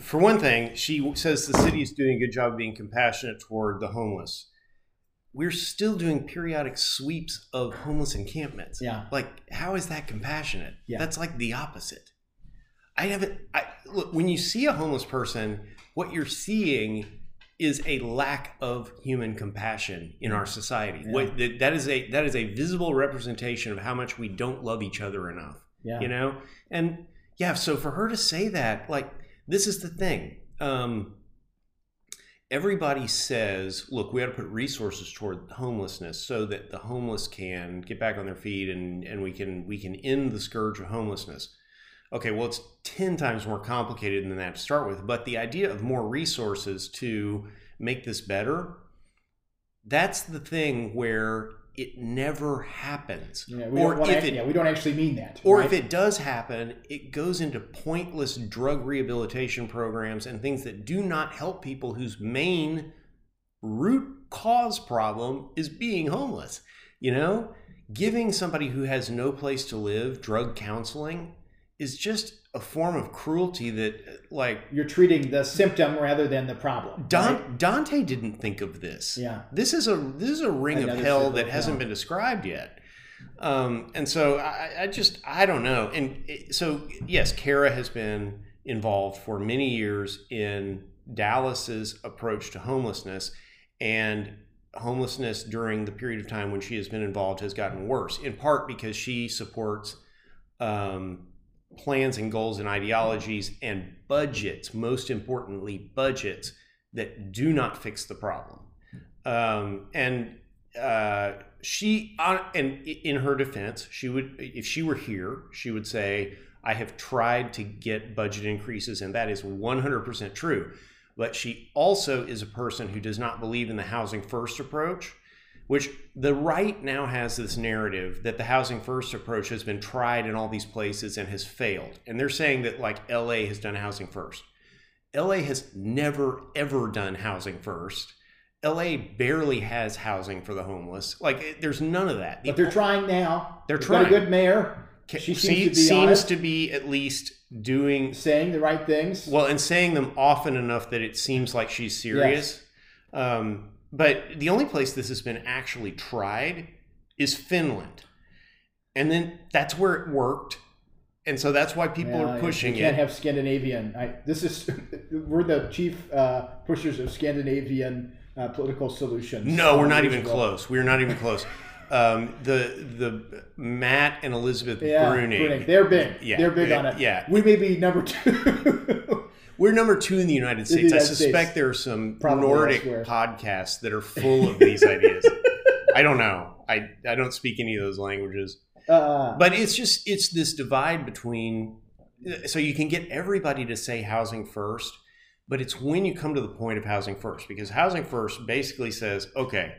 Speaker 1: for one thing, she says the city is doing a good job of being compassionate toward the homeless. We're still doing periodic sweeps of homeless encampments.
Speaker 2: Yeah.
Speaker 1: Like, how is that compassionate?
Speaker 2: Yeah.
Speaker 1: That's like the opposite. I haven't. I look when you see a homeless person, what you're seeing is a lack of human compassion in our society.
Speaker 2: Yeah.
Speaker 1: What that that is a that is a visible representation of how much we don't love each other enough.
Speaker 2: Yeah.
Speaker 1: You know, and yeah. So for her to say that, like, this is the thing. Um, everybody says, look, we got to put resources toward homelessness so that the homeless can get back on their feet and and we can we can end the scourge of homelessness. Okay, well, it's 10 times more complicated than that to start with, but the idea of more resources to make this better, that's the thing where it never happens.
Speaker 2: Yeah, we
Speaker 1: or
Speaker 2: don't
Speaker 1: if
Speaker 2: act-
Speaker 1: it
Speaker 2: yeah, we don't actually mean that.
Speaker 1: or
Speaker 2: right?
Speaker 1: if it does happen, it goes into pointless drug rehabilitation programs and things that do not help people whose main root cause problem is being homeless. You know, giving somebody who has no place to live drug counseling is just a form of cruelty that, like,
Speaker 2: you're treating the symptom rather than the problem.
Speaker 1: Don-
Speaker 2: right?
Speaker 1: Dante didn't think of this.
Speaker 2: Yeah.
Speaker 1: This is a this is a ring
Speaker 2: Another
Speaker 1: of hell that hasn't
Speaker 2: hell.
Speaker 1: been described yet. Um, and so I, I just I don't know. And it, so yes, Kara has been involved for many years in Dallas's approach to homelessness, and homelessness during the period of time when she has been involved has gotten worse. In part because she supports um, plans and goals and ideologies and budgets. Most importantly, budgets that do not fix the problem. Um, and uh, she, and in her defense, she would, if she were here, she would say, "I have tried to get budget increases, and that is 100% true." But she also is a person who does not believe in the housing first approach, which the right now has this narrative that the housing first approach has been tried in all these places and has failed. And they're saying that like LA has done housing first. LA has never ever done housing first. LA barely has housing for the homeless. Like it- there's none of that.
Speaker 2: But they're trying now.
Speaker 1: They're
Speaker 2: They've got a good mayor. She
Speaker 1: see-
Speaker 2: seems to be
Speaker 1: seems to be at least doing
Speaker 2: saying the right things.
Speaker 1: well and saying them often enough that it seems like she's serious. Um, but the only place this has been actually tried is Finland, and then that's where it worked, and so that's why people
Speaker 2: Yeah,
Speaker 1: are pushing it.
Speaker 2: You can't
Speaker 1: it.
Speaker 2: have Scandinavian. I, this is we're the chief uh, pushers of Scandinavian uh, political solutions.
Speaker 1: no, we're not even
Speaker 2: ago.
Speaker 1: close. We're not even close. Um, the the Matt and Elizabeth
Speaker 2: Yeah,
Speaker 1: Bruenig,
Speaker 2: Bruenig. They're big.
Speaker 1: Yeah,
Speaker 2: they're big
Speaker 1: yeah,
Speaker 2: on it.
Speaker 1: yeah.
Speaker 2: we may be number two.
Speaker 1: We're number two in the United
Speaker 2: the
Speaker 1: States. I suspect
Speaker 2: States.
Speaker 1: there are some
Speaker 2: Probably
Speaker 1: Nordic
Speaker 2: elsewhere.
Speaker 1: podcasts that are full of these ideas. I don't know. I, I don't speak any of those languages.
Speaker 2: uh,
Speaker 1: But it's just it's this divide between so you can get everybody to say housing first, but it's when you come to the point of housing first because housing first basically says, okay,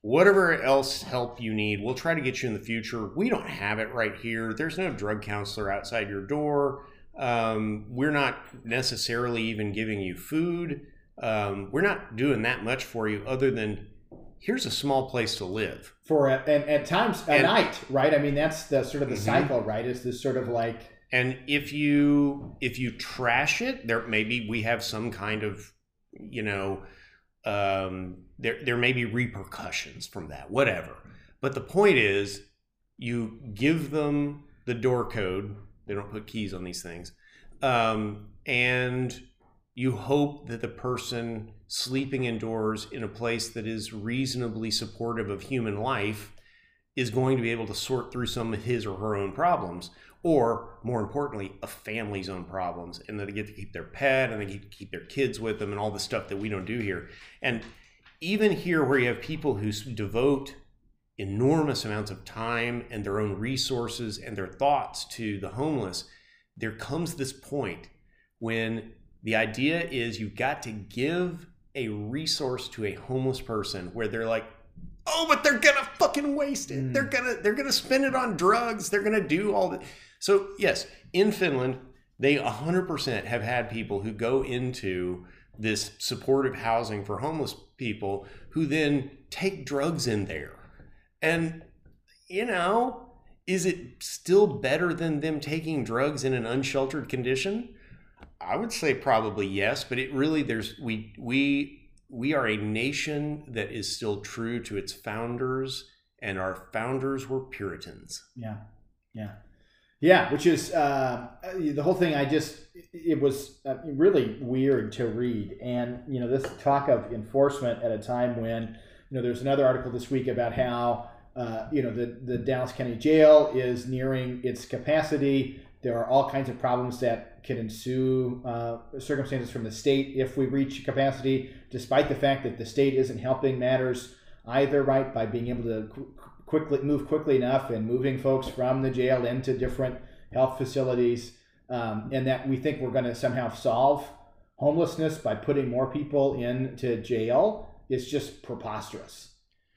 Speaker 1: whatever else help you need, we'll try to get you in the future. We don't have it right here. There's no drug counselor outside your door. Um, we're not necessarily even giving you food. Um, we're not doing that much for you other than here's a small place to live.
Speaker 2: for a, and at times a
Speaker 1: And-
Speaker 2: night, right? I mean, that's the sort of the
Speaker 1: Mhm.
Speaker 2: cycle, right? Is this sort of like
Speaker 1: And if you if you trash it, there maybe we have some kind of you know um, there there may be repercussions from that, whatever. But the point is, you give them the door code. They don't put keys on these things, um, and you hope that the person sleeping indoors in a place that is reasonably supportive of human life is going to be able to sort through some of his or her own problems or more importantly a family's own problems and that they get to keep their pet and they get to keep their kids with them and all the stuff that we don't do here. And even here where you have people who devote enormous amounts of time and their own resources and their thoughts to the homeless there comes this point when the idea is you've got to give a resource to a homeless person where they're like oh but they're gonna fucking waste it
Speaker 2: Mm.
Speaker 1: they're gonna they're gonna spend it on drugs they're gonna do all the so yes in finland they 100% have had people who go into this supportive housing for homeless people who then take drugs in there. And, you know, is it still better than them taking drugs in an unsheltered condition? I would say probably yes, but it really there's we we we are a nation that is still true to its founders and our founders were Puritans.
Speaker 2: Yeah. Yeah. Yeah, which is uh, the whole thing. I just it was uh, really weird to read, and you know this talk of enforcement at a time when you know there's another article this week about how uh, you know the the Dallas County Jail is nearing its capacity. There are all kinds of problems that can ensue, uh, circumstances from the state if we reach capacity, despite the fact that the state isn't helping matters either. Right by being able to quickly move quickly enough and moving folks from the jail into different health facilities, um, and that we think we're going to somehow solve homelessness by putting more people into jail is just preposterous.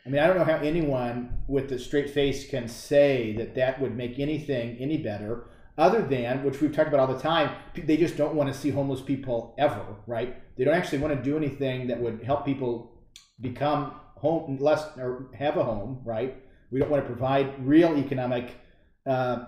Speaker 2: I mean, I don't know how anyone with a straight face can say that that would make anything any better, other than, which we've talked about all the time, they just don't want to see homeless people ever, right? They don't actually want to do anything that would help people become home less or have a home, right? We don't want to provide real economic uh,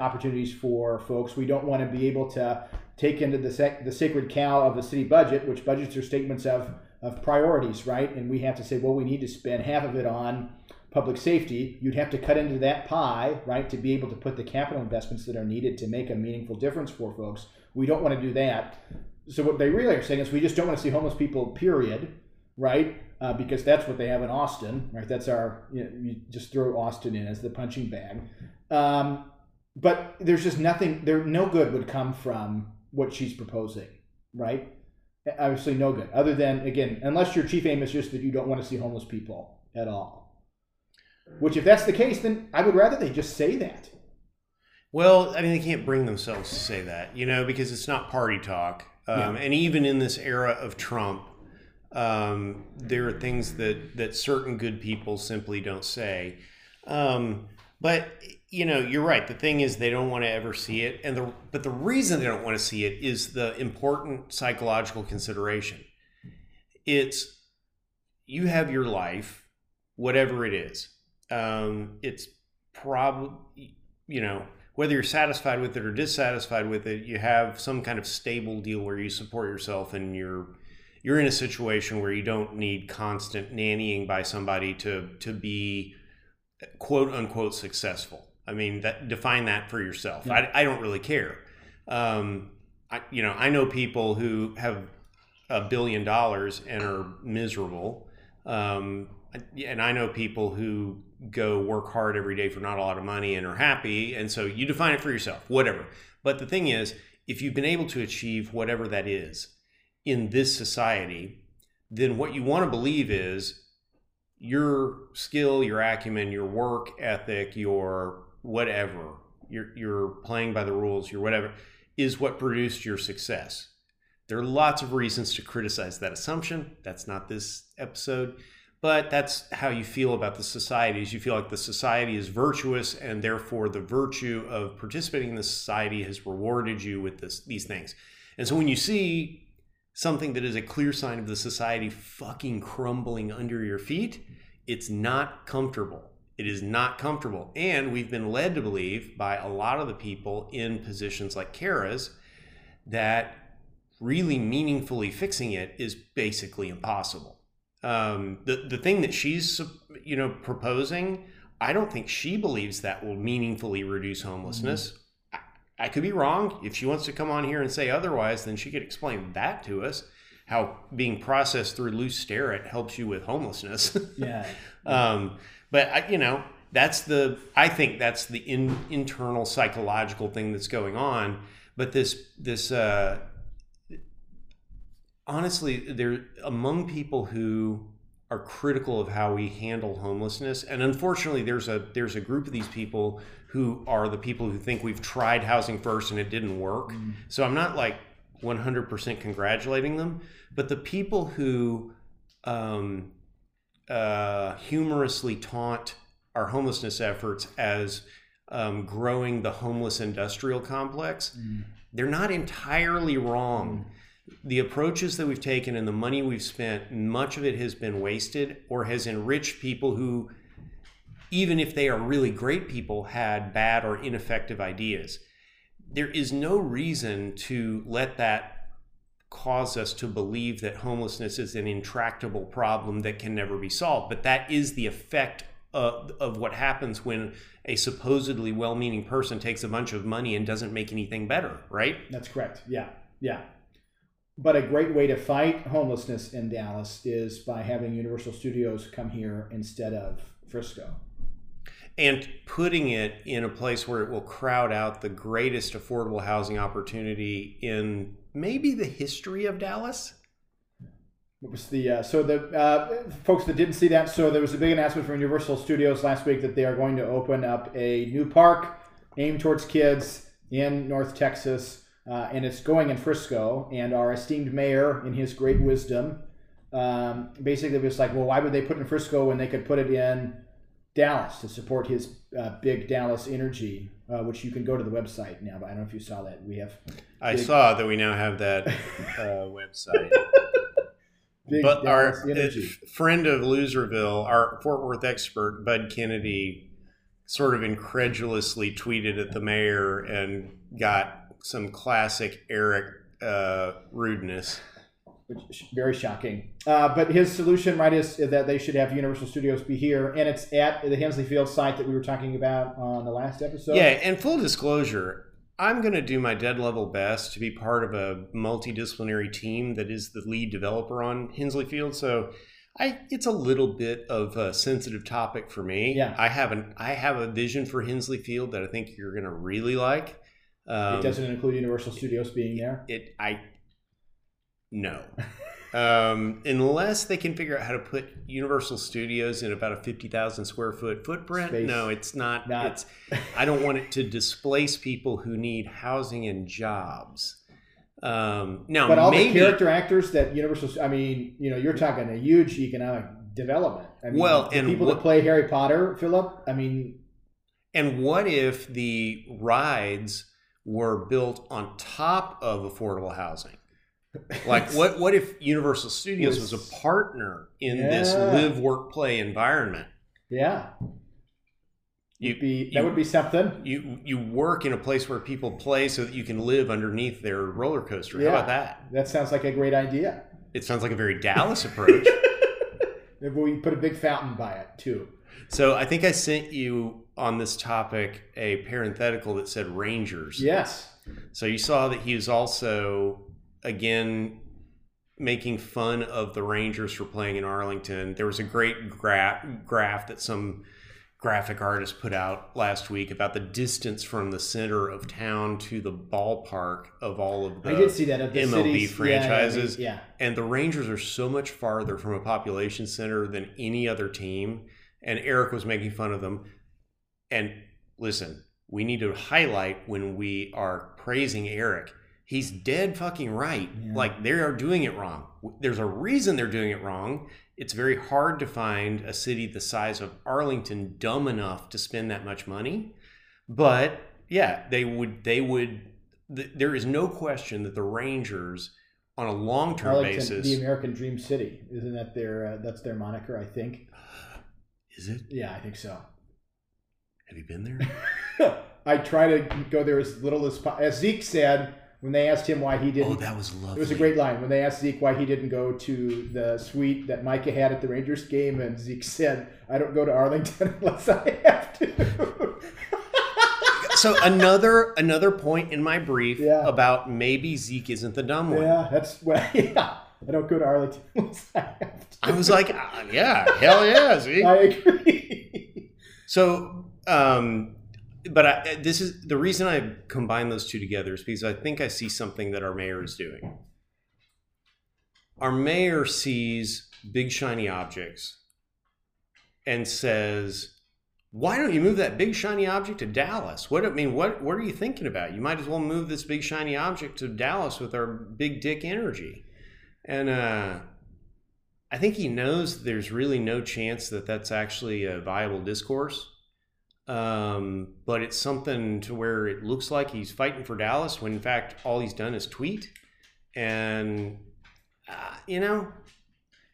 Speaker 2: opportunities for folks. We don't want to be able to take into the, the sacred cow of the city budget, which budgets are statements of, of priorities, right? And we have to say, well, we need to spend half of it on public safety. You'd have to cut into that pie, right, to be able to put the capital investments that are needed to make a meaningful difference for folks. We don't want to do that. So what they really are saying is we just don't want to see homeless people, period, right? uh, because that's what they have in Austin, right? That's our, you, know, you just throw Austin in as the punching bag. Um, but there's just nothing, there, no good would come from what she's proposing, right? Obviously, no good. Other than, again, unless your chief aim is just that you don't want to see homeless people at all. Which, if that's the case, then I would rather they just say that.
Speaker 1: Well, I mean, they can't bring themselves to say that, you know, because it's not party talk. Um, yeah. And even in this era of Trump, um, there are things that that certain good people simply don't say. Um, but you know, you're right. The thing is, they don't want to ever see it, and the but the reason they don't want to see it is the important psychological consideration. It's you have your life, whatever it is. Um, it's probably you know whether you're satisfied with it or dissatisfied with it, you have some kind of stable deal where you support yourself and you're you're in a situation where you don't need constant nannying by somebody to to be quote unquote successful. I mean, that define that for yourself. Yeah. I, I don't really care. Um, I, you know, I know people who have a billion dollars and are miserable. Um, and I know people who go work hard every day for not a lot of money and are happy. And so you define it for yourself, whatever. But the thing is, if you've been able to achieve whatever that is, in this society, then what you want to believe is your skill, your acumen, your work ethic, your whatever, you're, you're playing by the rules, you're whatever, is what produced your success. There are lots of reasons to criticize that assumption. That's not this episode, but that's how you feel about the society. Is you feel like the society is virtuous, and therefore the virtue of participating in the society has rewarded you with this, these things. And so when you see something that is a clear sign of the society fucking crumbling under your feet, it's not comfortable. It is not comfortable. And we've been led to believe by a lot of the people in positions like Kara's that really meaningfully fixing it is basically impossible. Um, the, the thing that she's you know proposing, I don't think she believes that will meaningfully reduce homelessness. Mm-hmm. I could be wrong. If she wants to come on here and say otherwise, then she could explain that to us. How being processed through Lew Sterrett helps you with homelessness.
Speaker 2: yeah.
Speaker 1: um, but I, you know, that's the. I think that's the in, internal psychological thing that's going on. But this this uh, honestly, there among people who are critical of how we handle homelessness, and unfortunately, there's a there's a group of these people who are the people who think we've tried housing first and it didn't work. Mm. So I'm not like 100% congratulating them, but the people who um, uh, humorously taunt our homelessness efforts as um, growing the homeless industrial complex, mm. they're not entirely wrong. the approaches that we've taken and the money we've spent, much of it has been wasted or has enriched people who, even if they are really great people, had bad or ineffective ideas. There is no reason to let that cause us to believe that homelessness is an intractable problem that can never be solved. But that is the effect of, of what happens when a supposedly well meaning person takes a bunch of money and doesn't make anything better, right?
Speaker 2: That's correct. Yeah. Yeah. But a great way to fight homelessness in Dallas is by having Universal Studios come here instead of Frisco.
Speaker 1: And putting it in a place where it will crowd out the greatest affordable housing opportunity in maybe the history of Dallas.
Speaker 2: What was the uh, so the uh, folks that didn't see that? So there was a big announcement from Universal Studios last week that they are going to open up a new park aimed towards kids in North Texas, uh, and it's going in Frisco. And our esteemed mayor, in his great wisdom, um, basically was like, "Well, why would they put it in Frisco when they could put it in Dallas to support his uh, big Dallas energy?" Uh, which you can go to the website now. But I don't know if you saw that. We have.
Speaker 1: I saw that we now have that uh, website. But our friend of Loserville, our Fort Worth expert, Bud Kennedy, sort of incredulously tweeted at the mayor and got some classic Eric uh, rudeness.
Speaker 2: Which very shocking. Uh, but his solution, right, is, is, that they should have Universal Studios be here, and it's at the Hensley Field site that we were talking about on the last episode.
Speaker 1: Yeah, and full disclosure, I'm going to do my dead level best to be part of a multidisciplinary team that is the lead developer on Hensley Field. So I, it's a little bit of a sensitive topic for me.
Speaker 2: Yeah.
Speaker 1: I have an I have a vision for Hensley Field that I think you're going to really like.
Speaker 2: Um, it doesn't include Universal Studios being there.
Speaker 1: It I no. um, unless they can figure out how to put Universal Studios in about a fifty thousand square foot footprint. Space. No, it's not. not. It's. I don't want it to displace people who need housing and jobs. Um, now,
Speaker 2: but all
Speaker 1: maybe,
Speaker 2: the character actors that Universal. I mean, you know, you're talking a huge economic development. I mean,
Speaker 1: well, and
Speaker 2: people what, that play Harry Potter, Philip. I mean,
Speaker 1: and what if the rides were built on top of affordable housing? Like what what if Universal Studios was, was a partner in yeah. this live work play environment?
Speaker 2: Yeah. You, be, that you, would be something.
Speaker 1: You you work in a place where people play so that you can live underneath their roller coaster. Yeah. How about that?
Speaker 2: That sounds like a great idea.
Speaker 1: It sounds like a very Dallas approach.
Speaker 2: Maybe we put a big fountain by it too.
Speaker 1: So I think I sent you on this topic a parenthetical that said Rangers.
Speaker 2: Yes.
Speaker 1: So you saw that he was also again making fun of the Rangers for playing in Arlington. There was a great graph graph that some graphic artist put out last week about the distance from the center of town to the ballpark of all of the
Speaker 2: I did see that of the
Speaker 1: MLB
Speaker 2: cities.
Speaker 1: franchises.
Speaker 2: Yeah, yeah,
Speaker 1: And the Rangers are so much farther from a population center than any other team. And Eric was making fun of them. And listen, we need to highlight when we are praising Eric he's dead fucking right. Yeah. Like they are doing it wrong. There's a reason they're doing it wrong. It's very hard to find a city the size of Arlington dumb enough to spend that much money. But yeah, they would they would th- there is no question that the Rangers on a long-term basis
Speaker 2: the American Dream City, isn't that their uh, that's their moniker, I think.
Speaker 1: Is it?
Speaker 2: Yeah, I think so.
Speaker 1: Have you been there?
Speaker 2: I try to go there as little as possible. as Zeke said when they asked him why he didn't.
Speaker 1: Oh, that was lovely.
Speaker 2: It was a great line when they asked Zeke why he didn't go to the suite that Micah had at the Rangers game, and Zeke said, "I don't go to Arlington unless I have to."
Speaker 1: so another another point in my brief
Speaker 2: yeah.
Speaker 1: about maybe Zeke isn't the dumb one.
Speaker 2: Yeah, that's well, yeah. I don't go to Arlington unless I have to.
Speaker 1: I was like, uh, yeah, hell yeah, Zeke.
Speaker 2: I agree.
Speaker 1: So, um, but I, this is the reason I combine those two together is because I think I see something that our mayor is doing. Our mayor sees big shiny objects and says, "Why don't you move that big shiny object to Dallas? What I mean, what what are you thinking about? You might as well move this big shiny object to Dallas with our big dick energy." And uh, I think he knows there's really no chance that that's actually a viable discourse um, but it's something to where it looks like he's fighting for Dallas when in fact all he's done is tweet. and uh, you know,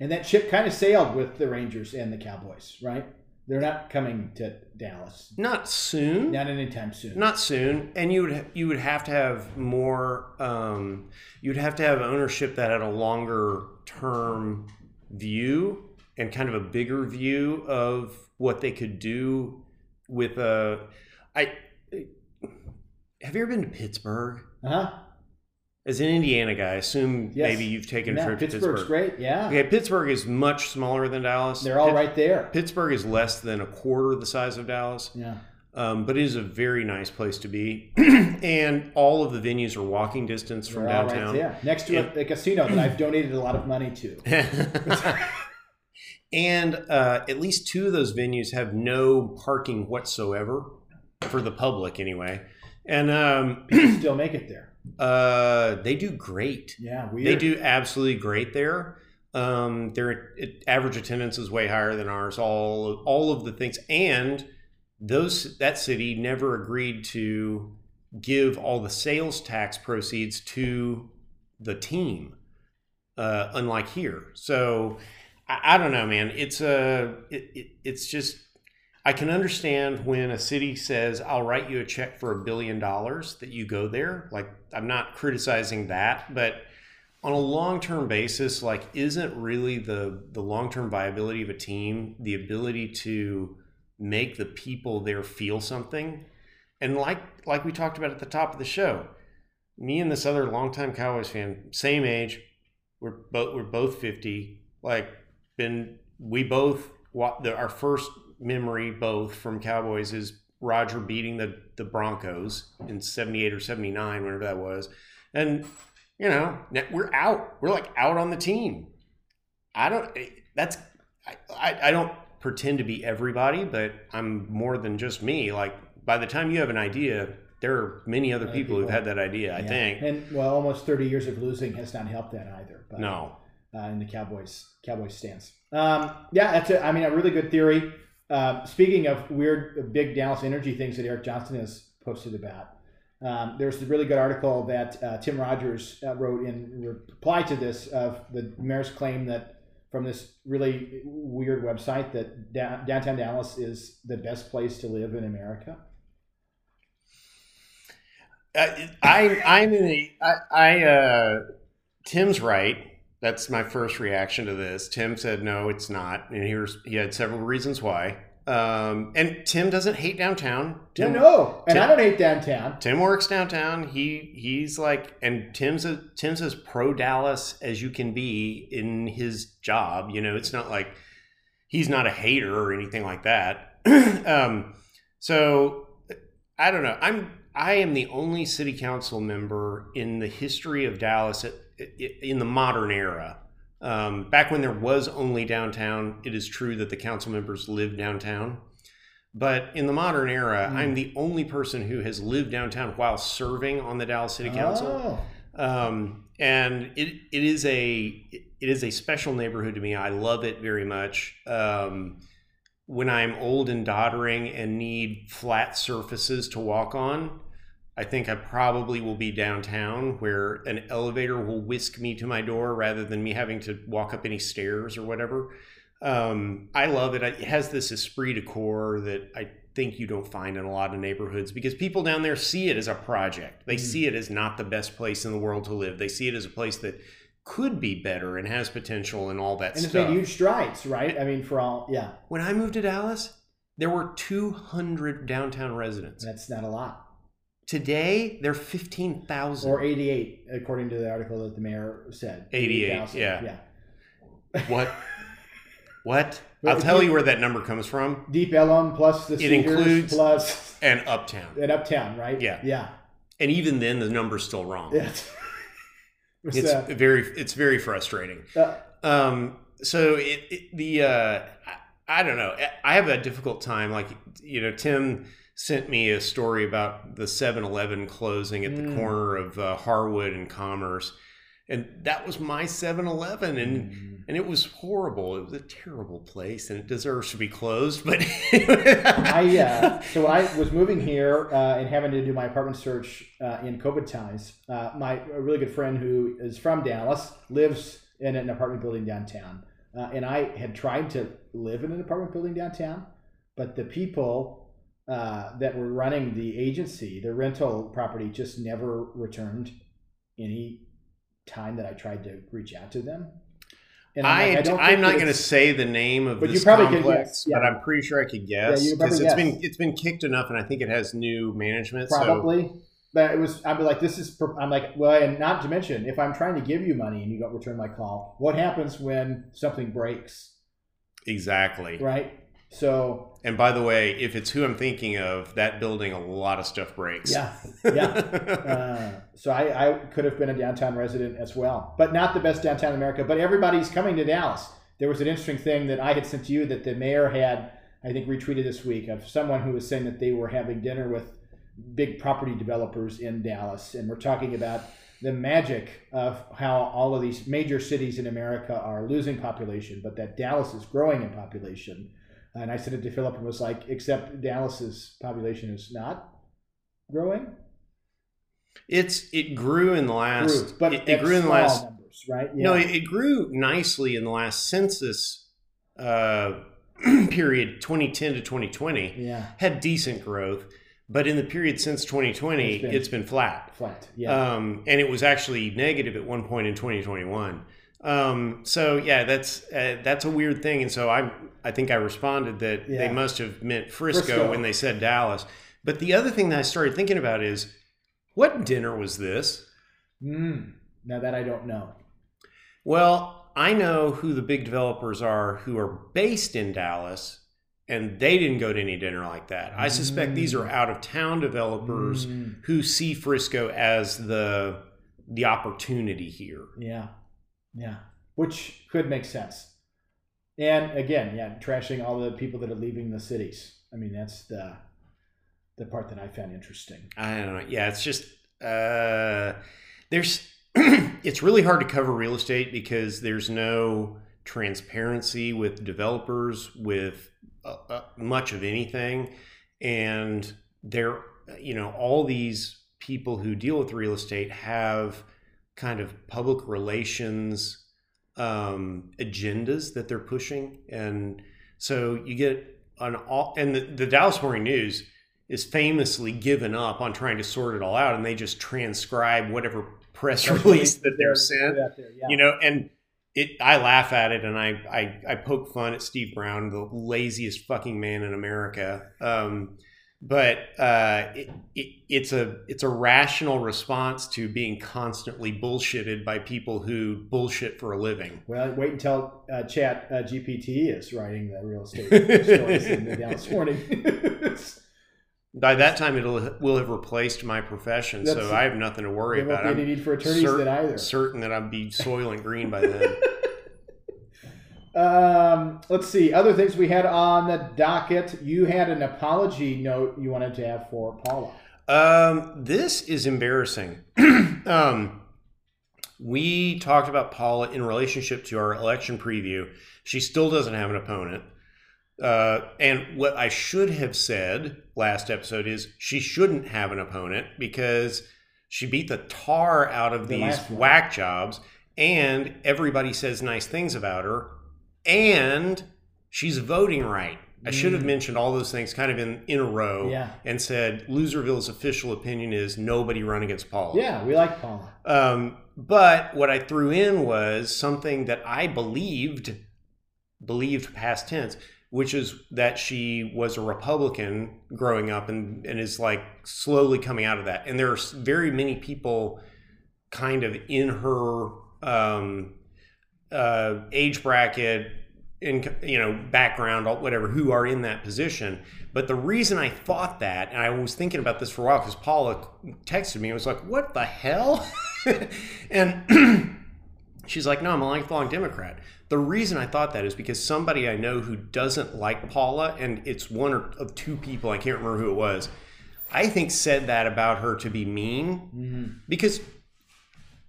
Speaker 2: and that ship kind of sailed with the Rangers and the Cowboys, right? They're not coming to Dallas.
Speaker 1: Not soon.
Speaker 2: Not anytime soon.
Speaker 1: Not soon. And you would you would have to have more. Um, you'd have to have ownership that had a longer term view and kind of a bigger view of what they could do with a. I have you ever been to Pittsburgh?
Speaker 2: Uh huh.
Speaker 1: As an Indiana guy, I assume yes. maybe you've taken
Speaker 2: yeah,
Speaker 1: a trip
Speaker 2: Pittsburgh's
Speaker 1: to Pittsburgh.
Speaker 2: great, yeah.
Speaker 1: Okay, Pittsburgh is much smaller than Dallas.
Speaker 2: They're all Pitt- right there.
Speaker 1: Pittsburgh is less than a quarter the size of Dallas.
Speaker 2: Yeah.
Speaker 1: Um, but it is a very nice place to be, and all of the venues are walking distance from
Speaker 2: They're
Speaker 1: downtown.
Speaker 2: Right there, next to a, a, casino that I've donated a lot of money to.
Speaker 1: and uh, at least two of those venues have no parking whatsoever for the public, anyway. And um,
Speaker 2: still make it there.
Speaker 1: Uh, they do great.
Speaker 2: Yeah, weird.
Speaker 1: they do absolutely great there. Um, their average attendance is way higher than ours. All all of the things, and those that city never agreed to give all the sales tax proceeds to the team, uh, unlike here. So I, I, don't know, man. It's a it, it, it's just I can understand when a city says, I'll write you a check for a billion dollars that you go there. Like, I'm not criticizing that, but on a long term basis, like, isn't really the, the long term viability of a team the ability to make the people there feel something? And like like we talked about at the top of the show, me and this other longtime Cowboys fan, same age, we're both we're both 50, like been we both our first memory both from Cowboys is Roger beating the the Broncos in 78 or 79 whenever that was. And you know, we're out. We're like out on the team. I don't eh, that's I, I, I don't pretend to be everybody, but I'm more than just me. Like by the time you have an idea, there are many other people, people. who've had that idea. Yeah. I think,
Speaker 2: and well, almost 30 years of losing has not helped that either.
Speaker 1: But, no,
Speaker 2: uh, in the Cowboys Cowboys stance. Um, yeah, that's a, I mean a really good theory. Uh, speaking of weird, big Dallas energy things that Eric Johnson has posted about, um, there's a really good article that uh, Tim Rogers uh, wrote in reply to this of the mayor's claim that from this really weird website that da- downtown Dallas is the best place to live in America.
Speaker 1: Uh, I I'm in a I, I uh, Tim's right that's my first reaction to this. Tim said no, it's not, and here's he had several reasons why. Um, and Tim doesn't hate downtown. Tim,
Speaker 2: yeah, no, and Tim, I don't hate downtown.
Speaker 1: Tim works downtown. He he's like, and Tim's a, Tim's as pro Dallas as you can be in his job. You know, it's not like he's not a hater or anything like that. um, so I don't know. I'm I am the only city council member in the history of Dallas at in the modern era. Um, back when there was only downtown, it is true that the council members lived downtown. But in the modern era, mm. I'm the only person who has lived downtown while serving on the Dallas City Council. Oh. Um, and it, it is a it is a special neighborhood to me. I love it very much. Um, when I'm old and doddering and need flat surfaces to walk on, I think I probably will be downtown where an elevator will whisk me to my door rather than me having to walk up any stairs or whatever. Um, I love it. It has this esprit de corps that I think you don't find in a lot of neighborhoods because people down there see it as a project. They mm. see it as not the best place in the world to live. They see it as a place that could be better and has potential and all that
Speaker 2: and
Speaker 1: stuff.
Speaker 2: And it's made huge strides, right? I mean, for all, yeah.
Speaker 1: When I moved to Dallas, there were 200 downtown residents.
Speaker 2: That's not a lot.
Speaker 1: Today, they're 15,000.
Speaker 2: Or 88, according to the article that the mayor said.
Speaker 1: 88, yeah. Yeah. What? what? I'll tell you where that number comes from.
Speaker 2: Deep Ellum plus the
Speaker 1: It includes plus and Uptown.
Speaker 2: And Uptown, right?
Speaker 1: Yeah.
Speaker 2: Yeah.
Speaker 1: And even then, the number's still wrong.
Speaker 2: Yeah.
Speaker 1: it's uh, very, it's very frustrating. Uh, um, so it, it the, uh, I, I don't know. I have a difficult time. Like, you know, Tim sent me a story about the 7-Eleven closing at the mm. corner of uh, Harwood and Commerce, and that was my 7-Eleven, and mm. and it was horrible. It was a terrible place, and it deserves to be closed. But
Speaker 2: I uh, so when I was moving here uh, and having to do my apartment search uh, in COVID times, uh, my a really good friend who is from Dallas lives in an apartment building downtown, uh, and I had tried to live in an apartment building downtown, but the people. Uh, that were running the agency, the rental property, just never returned any time that I tried to reach out to them.
Speaker 1: And I'm, like, I, am not going to say the name of
Speaker 2: but
Speaker 1: this
Speaker 2: you probably
Speaker 1: complex,
Speaker 2: could guess, yeah.
Speaker 1: but I'm pretty sure I could guess because
Speaker 2: yeah,
Speaker 1: it's been it's been kicked enough, and I think it has new management.
Speaker 2: Probably,
Speaker 1: so.
Speaker 2: but it was. I'd be like, this is. I'm like, well, and not to mention, if I'm trying to give you money and you don't return my call, what happens when something breaks?
Speaker 1: Exactly.
Speaker 2: Right. So,
Speaker 1: and by the way, if it's who I'm thinking of, that building, a lot of stuff breaks.
Speaker 2: Yeah, yeah. uh, so I, I could have been a downtown resident as well, but not the best downtown America. But everybody's coming to Dallas. There was an interesting thing that I had sent to you that the mayor had, I think, retweeted this week of someone who was saying that they were having dinner with big property developers in Dallas, and we're talking about the magic of how all of these major cities in America are losing population, but that Dallas is growing in population and I said it to Philip and was like, except Dallas's population is not growing.
Speaker 1: It's it grew in the last,
Speaker 2: grew, but
Speaker 1: it, it grew in the last
Speaker 2: numbers, right?
Speaker 1: Yeah. No, it, it, grew nicely in the last census uh, period, 2010 to 2020.
Speaker 2: Yeah,
Speaker 1: had decent growth. But in the period since 2020, it's been, it's been flat.
Speaker 2: Flat, yeah.
Speaker 1: Um, and it was actually negative at one point in 2021. Um, so yeah, that's uh, that's a weird thing, and so I I think I responded that yeah. they must have meant Frisco, Frisco, when they said Dallas. But the other thing that I started thinking about is what dinner was this?
Speaker 2: Mm, now that I don't know.
Speaker 1: Well, I know who the big developers are who are based in Dallas, and they didn't go to any dinner like that. I suspect mm. these are mm. out of town developers mm. who see Frisco as the the opportunity here.
Speaker 2: Yeah. Yeah, which could make sense. And again, yeah, trashing all the people that are leaving the cities. I mean, that's the the part that I found interesting.
Speaker 1: I don't know. Yeah, it's just uh, there's it's really hard to cover real estate because there's no transparency with developers with uh, uh, much of anything, and there, you know, all these people who deal with real estate have kind of public relations um, agendas that they're pushing, and so you get an all. And the, the Dallas Morning News is famously given up on trying to sort it all out, and they just transcribe whatever press release that they're sent. There, yeah. You know, and it. I laugh at it, and I, I I poke fun at Steve Brown, the laziest fucking man in America. Um, but uh, it, it, it's a it's a rational response to being constantly bullshitted by people who bullshit for a living.
Speaker 2: Well, wait until uh, Chat uh, GPT is writing the real estate stories in the Dallas Morning.
Speaker 1: by that time, it'll will have replaced my profession, That's, so I have nothing to worry about.
Speaker 2: Any need for attorneys
Speaker 1: certain,
Speaker 2: then either.
Speaker 1: Certain that I'll be Soylent Green by then.
Speaker 2: Um, let's see. Other things we had on the docket. You had an apology note you wanted to have for Paula.
Speaker 1: Um, this is embarrassing. um, we talked about Paula in relationship to our election preview. She still doesn't have an opponent. Uh, and what I should have said last episode is she shouldn't have an opponent because she beat the tar out of the these whack jobs and everybody says nice things about her and she's voting right. I should have mm. mentioned all those things kind of in, in a row
Speaker 2: yeah.
Speaker 1: and said Loserville's official opinion is nobody run against Paula.
Speaker 2: Yeah, we like Paula.
Speaker 1: Um, but what I threw in was something that I believed, believed past tense, which is that she was a Republican growing up and, and is like slowly coming out of that. And there are very many people kind of in her um, uh, age bracket, in you know background, whatever, who are in that position. But the reason I thought that, and I was thinking about this for a while, because Paula texted me and was like, "What the hell?" and she's like, "No, I'm a lifelong Democrat." The reason I thought that is because somebody I know who doesn't like Paula, and it's one or of two people, I can't remember who it was, I think said that about her to be mean, mm-hmm. because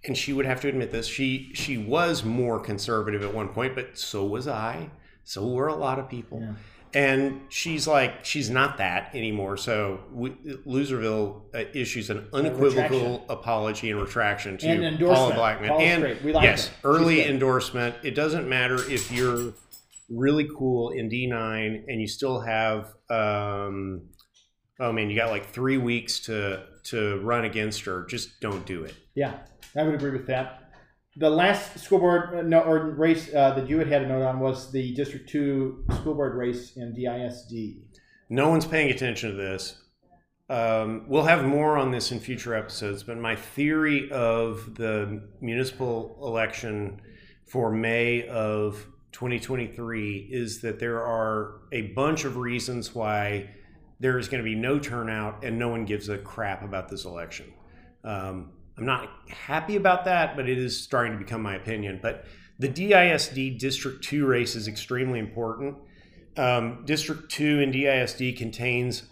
Speaker 1: and she would have to admit this. She she was more conservative at one point, but so was I. So were a lot of people. Yeah. And she's like, she's not that anymore. So we, Loserville uh, issues an unequivocal apology and retraction to
Speaker 2: and
Speaker 1: Paula Blackmon.
Speaker 2: Paula's
Speaker 1: and
Speaker 2: great. We like
Speaker 1: yes,
Speaker 2: her.
Speaker 1: early endorsement. It doesn't matter if you're really cool in D9 and you still have, um, oh man, you got like three weeks to to run against her. Just don't do it.
Speaker 2: Yeah, I would agree with that. The last school board uh, no, or race uh, that you had had a note on was the District 2 school board race in DISD.
Speaker 1: No one's paying attention to this. Um, we'll have more on this in future episodes, but my theory of the municipal election for May of 2023 is that there are a bunch of reasons why there is going to be no turnout and no one gives a crap about this election. Um, I'm not happy about that, but it is starting to become my opinion. But the DISD District 2 race is extremely important. Um, District 2 in DISD contains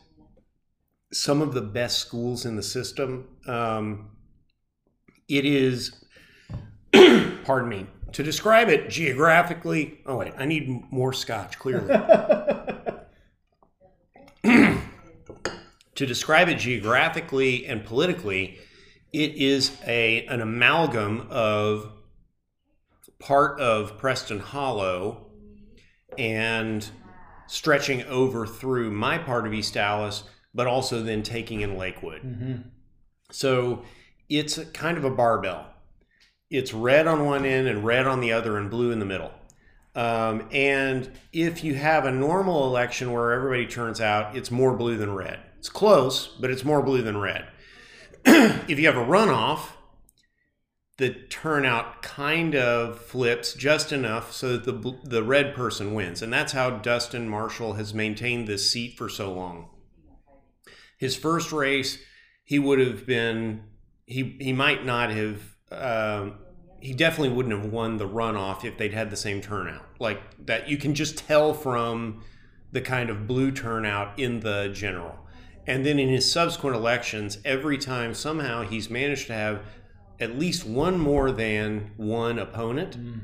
Speaker 1: some of the best schools in the system. Um, it is, pardon me, to describe it geographically. Oh, wait, I need more scotch, clearly. to describe it geographically and politically, it is a an amalgam of part of Preston Hollow and stretching over through my part of East Dallas, but also then taking in Lakewood. Mm-hmm. So it's kind of a barbell. It's red on one end and red on the other and blue in the middle. Um, and if you have a normal election where everybody turns out, it's more blue than red. It's close, but it's more blue than red. if you have a runoff, the turnout kind of flips just enough so that the the red person wins, and that's how Dustin Marshall has maintained this seat for so long. His first race, he would have been he he might not have. Um, he definitely wouldn't have won the runoff if they'd had the same turnout. Like that, you can just tell from the kind of blue turnout in the general. And then in his subsequent elections, every time somehow he's managed to have at least one more than one opponent. Mm.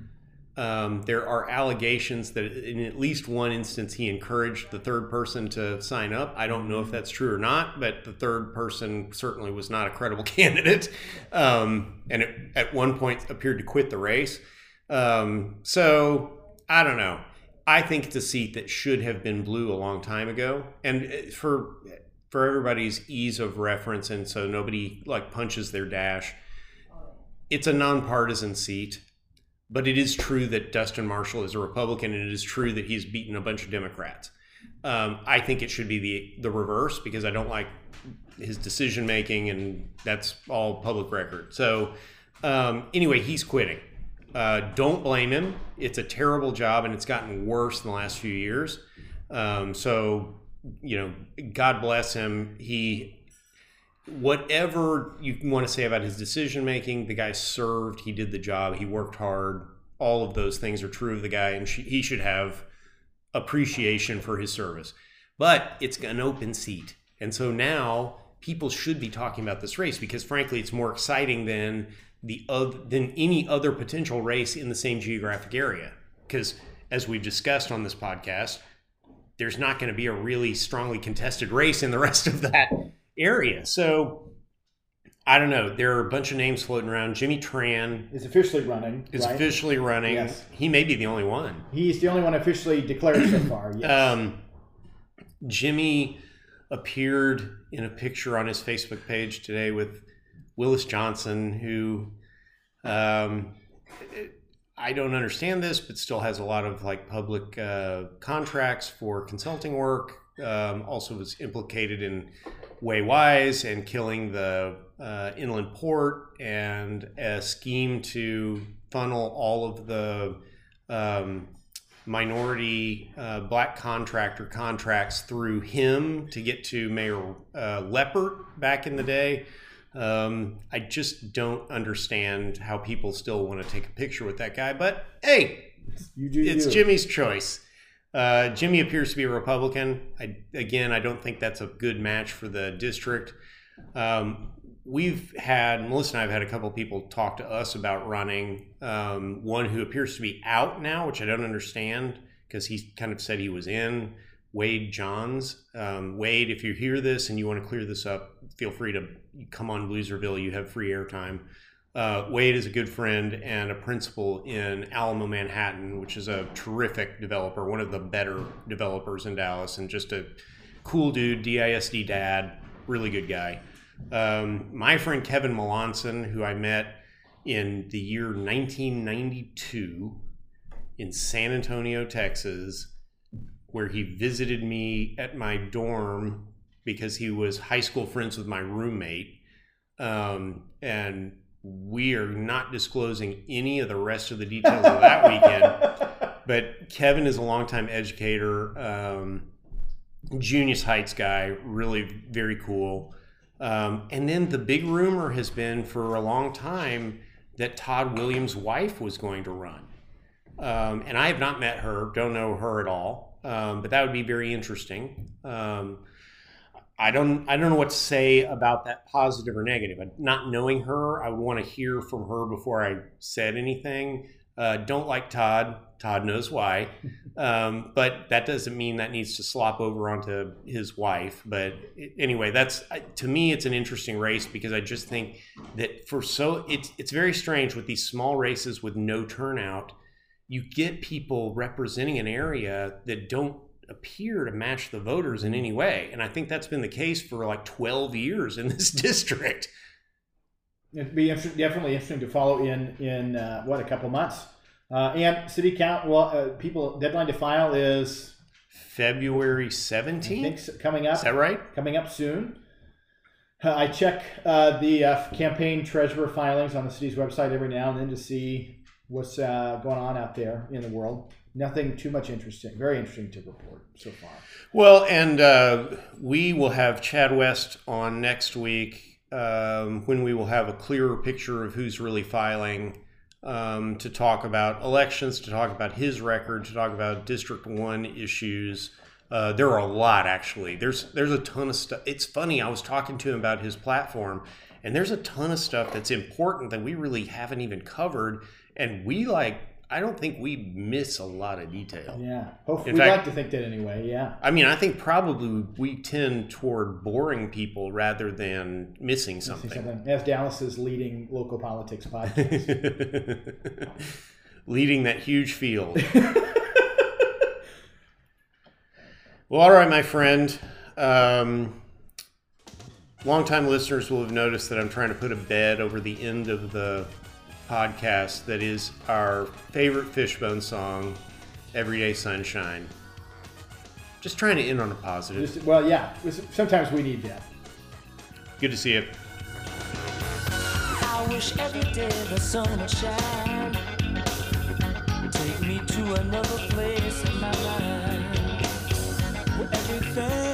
Speaker 1: Um, there are allegations that in at least one instance he encouraged the third person to sign up. I don't know if that's true or not, but the third person certainly was not a credible candidate, um, and it, at one point appeared to quit the race. Um, so I don't know. I think it's a seat that should have been blue a long time ago, and uh, for for everybody's ease of reference and so nobody like punches their dash it's a nonpartisan seat but it is true that dustin marshall is a republican and it is true that he's beaten a bunch of democrats. Um, i think it should be the the reverse because i don't like his decision making and that's all public record. So um, anyway he's quitting. Uh, don't blame him. It's a terrible job and it's gotten worse in the last few years. Um, so you know, God bless him. He, whatever you want to say about his decision making, the guy served. He did the job. He worked hard. All of those things are true of the guy, and he should have appreciation for his service. But it's an open seat, and so now people should be talking about this race because, frankly, it's more exciting than the other, than any other potential race in the same geographic area. Because, as we've discussed on this podcast, there's not going to be a really strongly contested race in the rest of that area. So I don't know. There are a bunch of names floating around. Jimmy Tran
Speaker 2: is officially running.
Speaker 1: Is right? officially running. Yes. He may be the only one.
Speaker 2: He's the only one officially declared so far. Yes. Um,
Speaker 1: Jimmy appeared in a picture on his Facebook page today with Willis Johnson, who um, I don't understand this, but still has a lot of like public uh, contracts for consulting work. Um, also was implicated in Way Wise and killing the uh, inland port and a scheme to funnel all of the um, minority uh, black contractor contracts through him to get to Mayor uh, Leppert back in the day. Um, I just don't understand how people still want to take a picture with that guy. But hey, it's you. Jimmy's choice. Uh, Jimmy appears to be a Republican. I, again, I don't think that's a good match for the district. Um, we've had Melissa and I have had a couple of people talk to us about running. Um, one who appears to be out now, which I don't understand because he kind of said he was in. Wade Johns. Um, Wade, if you hear this and you want to clear this up, feel free to come on Loserville. You have free airtime. Uh, Wade is a good friend and a principal in Alamo Manhattan, which is a terrific developer, one of the better developers in Dallas, and just a cool dude, DISD dad, really good guy. Um, my friend Kevin Melanson, who I met in the year 1992 in San Antonio, Texas, where he visited me at my dorm because he was high school friends with my roommate. Um, and we are not disclosing any of the rest of the details of that weekend. But Kevin is a longtime educator, um, Junius Heights guy, really very cool. Um, and then the big rumor has been for a long time that Todd Williams' wife was going to run. Um, and I have not met her, don't know her at all, um, but that would be very interesting. Um, I don't, I don't know what to say about that, positive or negative. Not knowing her, I would want to hear from her before I said anything. Uh, don't like Todd. Todd knows why. Um, but that doesn't mean that needs to slop over onto his wife. But anyway, that's to me, it's an interesting race because I just think that for so it's it's very strange with these small races with no turnout. You get people representing an area that don't appear to match the voters in any way, and I think that's been the case for like twelve years in this district.
Speaker 2: It'd be definitely interesting to follow in in uh, what a couple months. Uh, and city count, well, uh, people deadline to file is
Speaker 1: February seventeenth.
Speaker 2: Coming up.
Speaker 1: Is that right?
Speaker 2: Coming up soon. Uh, I check uh, the uh, campaign treasurer filings on the city's website every now and then to see what's uh, going on out there in the world. Nothing too much interesting. Very interesting to report so far.
Speaker 1: Well, and we will have Chad West on next week um, when we will have a clearer picture of who's really filing um, to talk about elections, to talk about his record, to talk about District One issues. Uh, there are a lot actually. There's there's a ton of stuff. It's funny. I was talking to him about his platform, and there's a ton of stuff that's important that we really haven't even covered, and we like I don't think we miss a lot of detail.
Speaker 2: Yeah, hopefully we like to think that anyway. Yeah.
Speaker 1: I mean, I think probably we tend toward boring people rather than missing something. Missing something.
Speaker 2: As Dallas's leading local politics podcast,
Speaker 1: leading that huge field. well, all right, my friend. Um, longtime listeners will have noticed that I'm trying to put a bed over the end of the podcast that is our favorite Fishbone song, Everyday Sunshine. Just trying to end on a positive.
Speaker 2: Just, well, yeah. Sometimes we need that.
Speaker 1: Good to see you. I wish every day the sun would shine. Take me to another place in my life where everything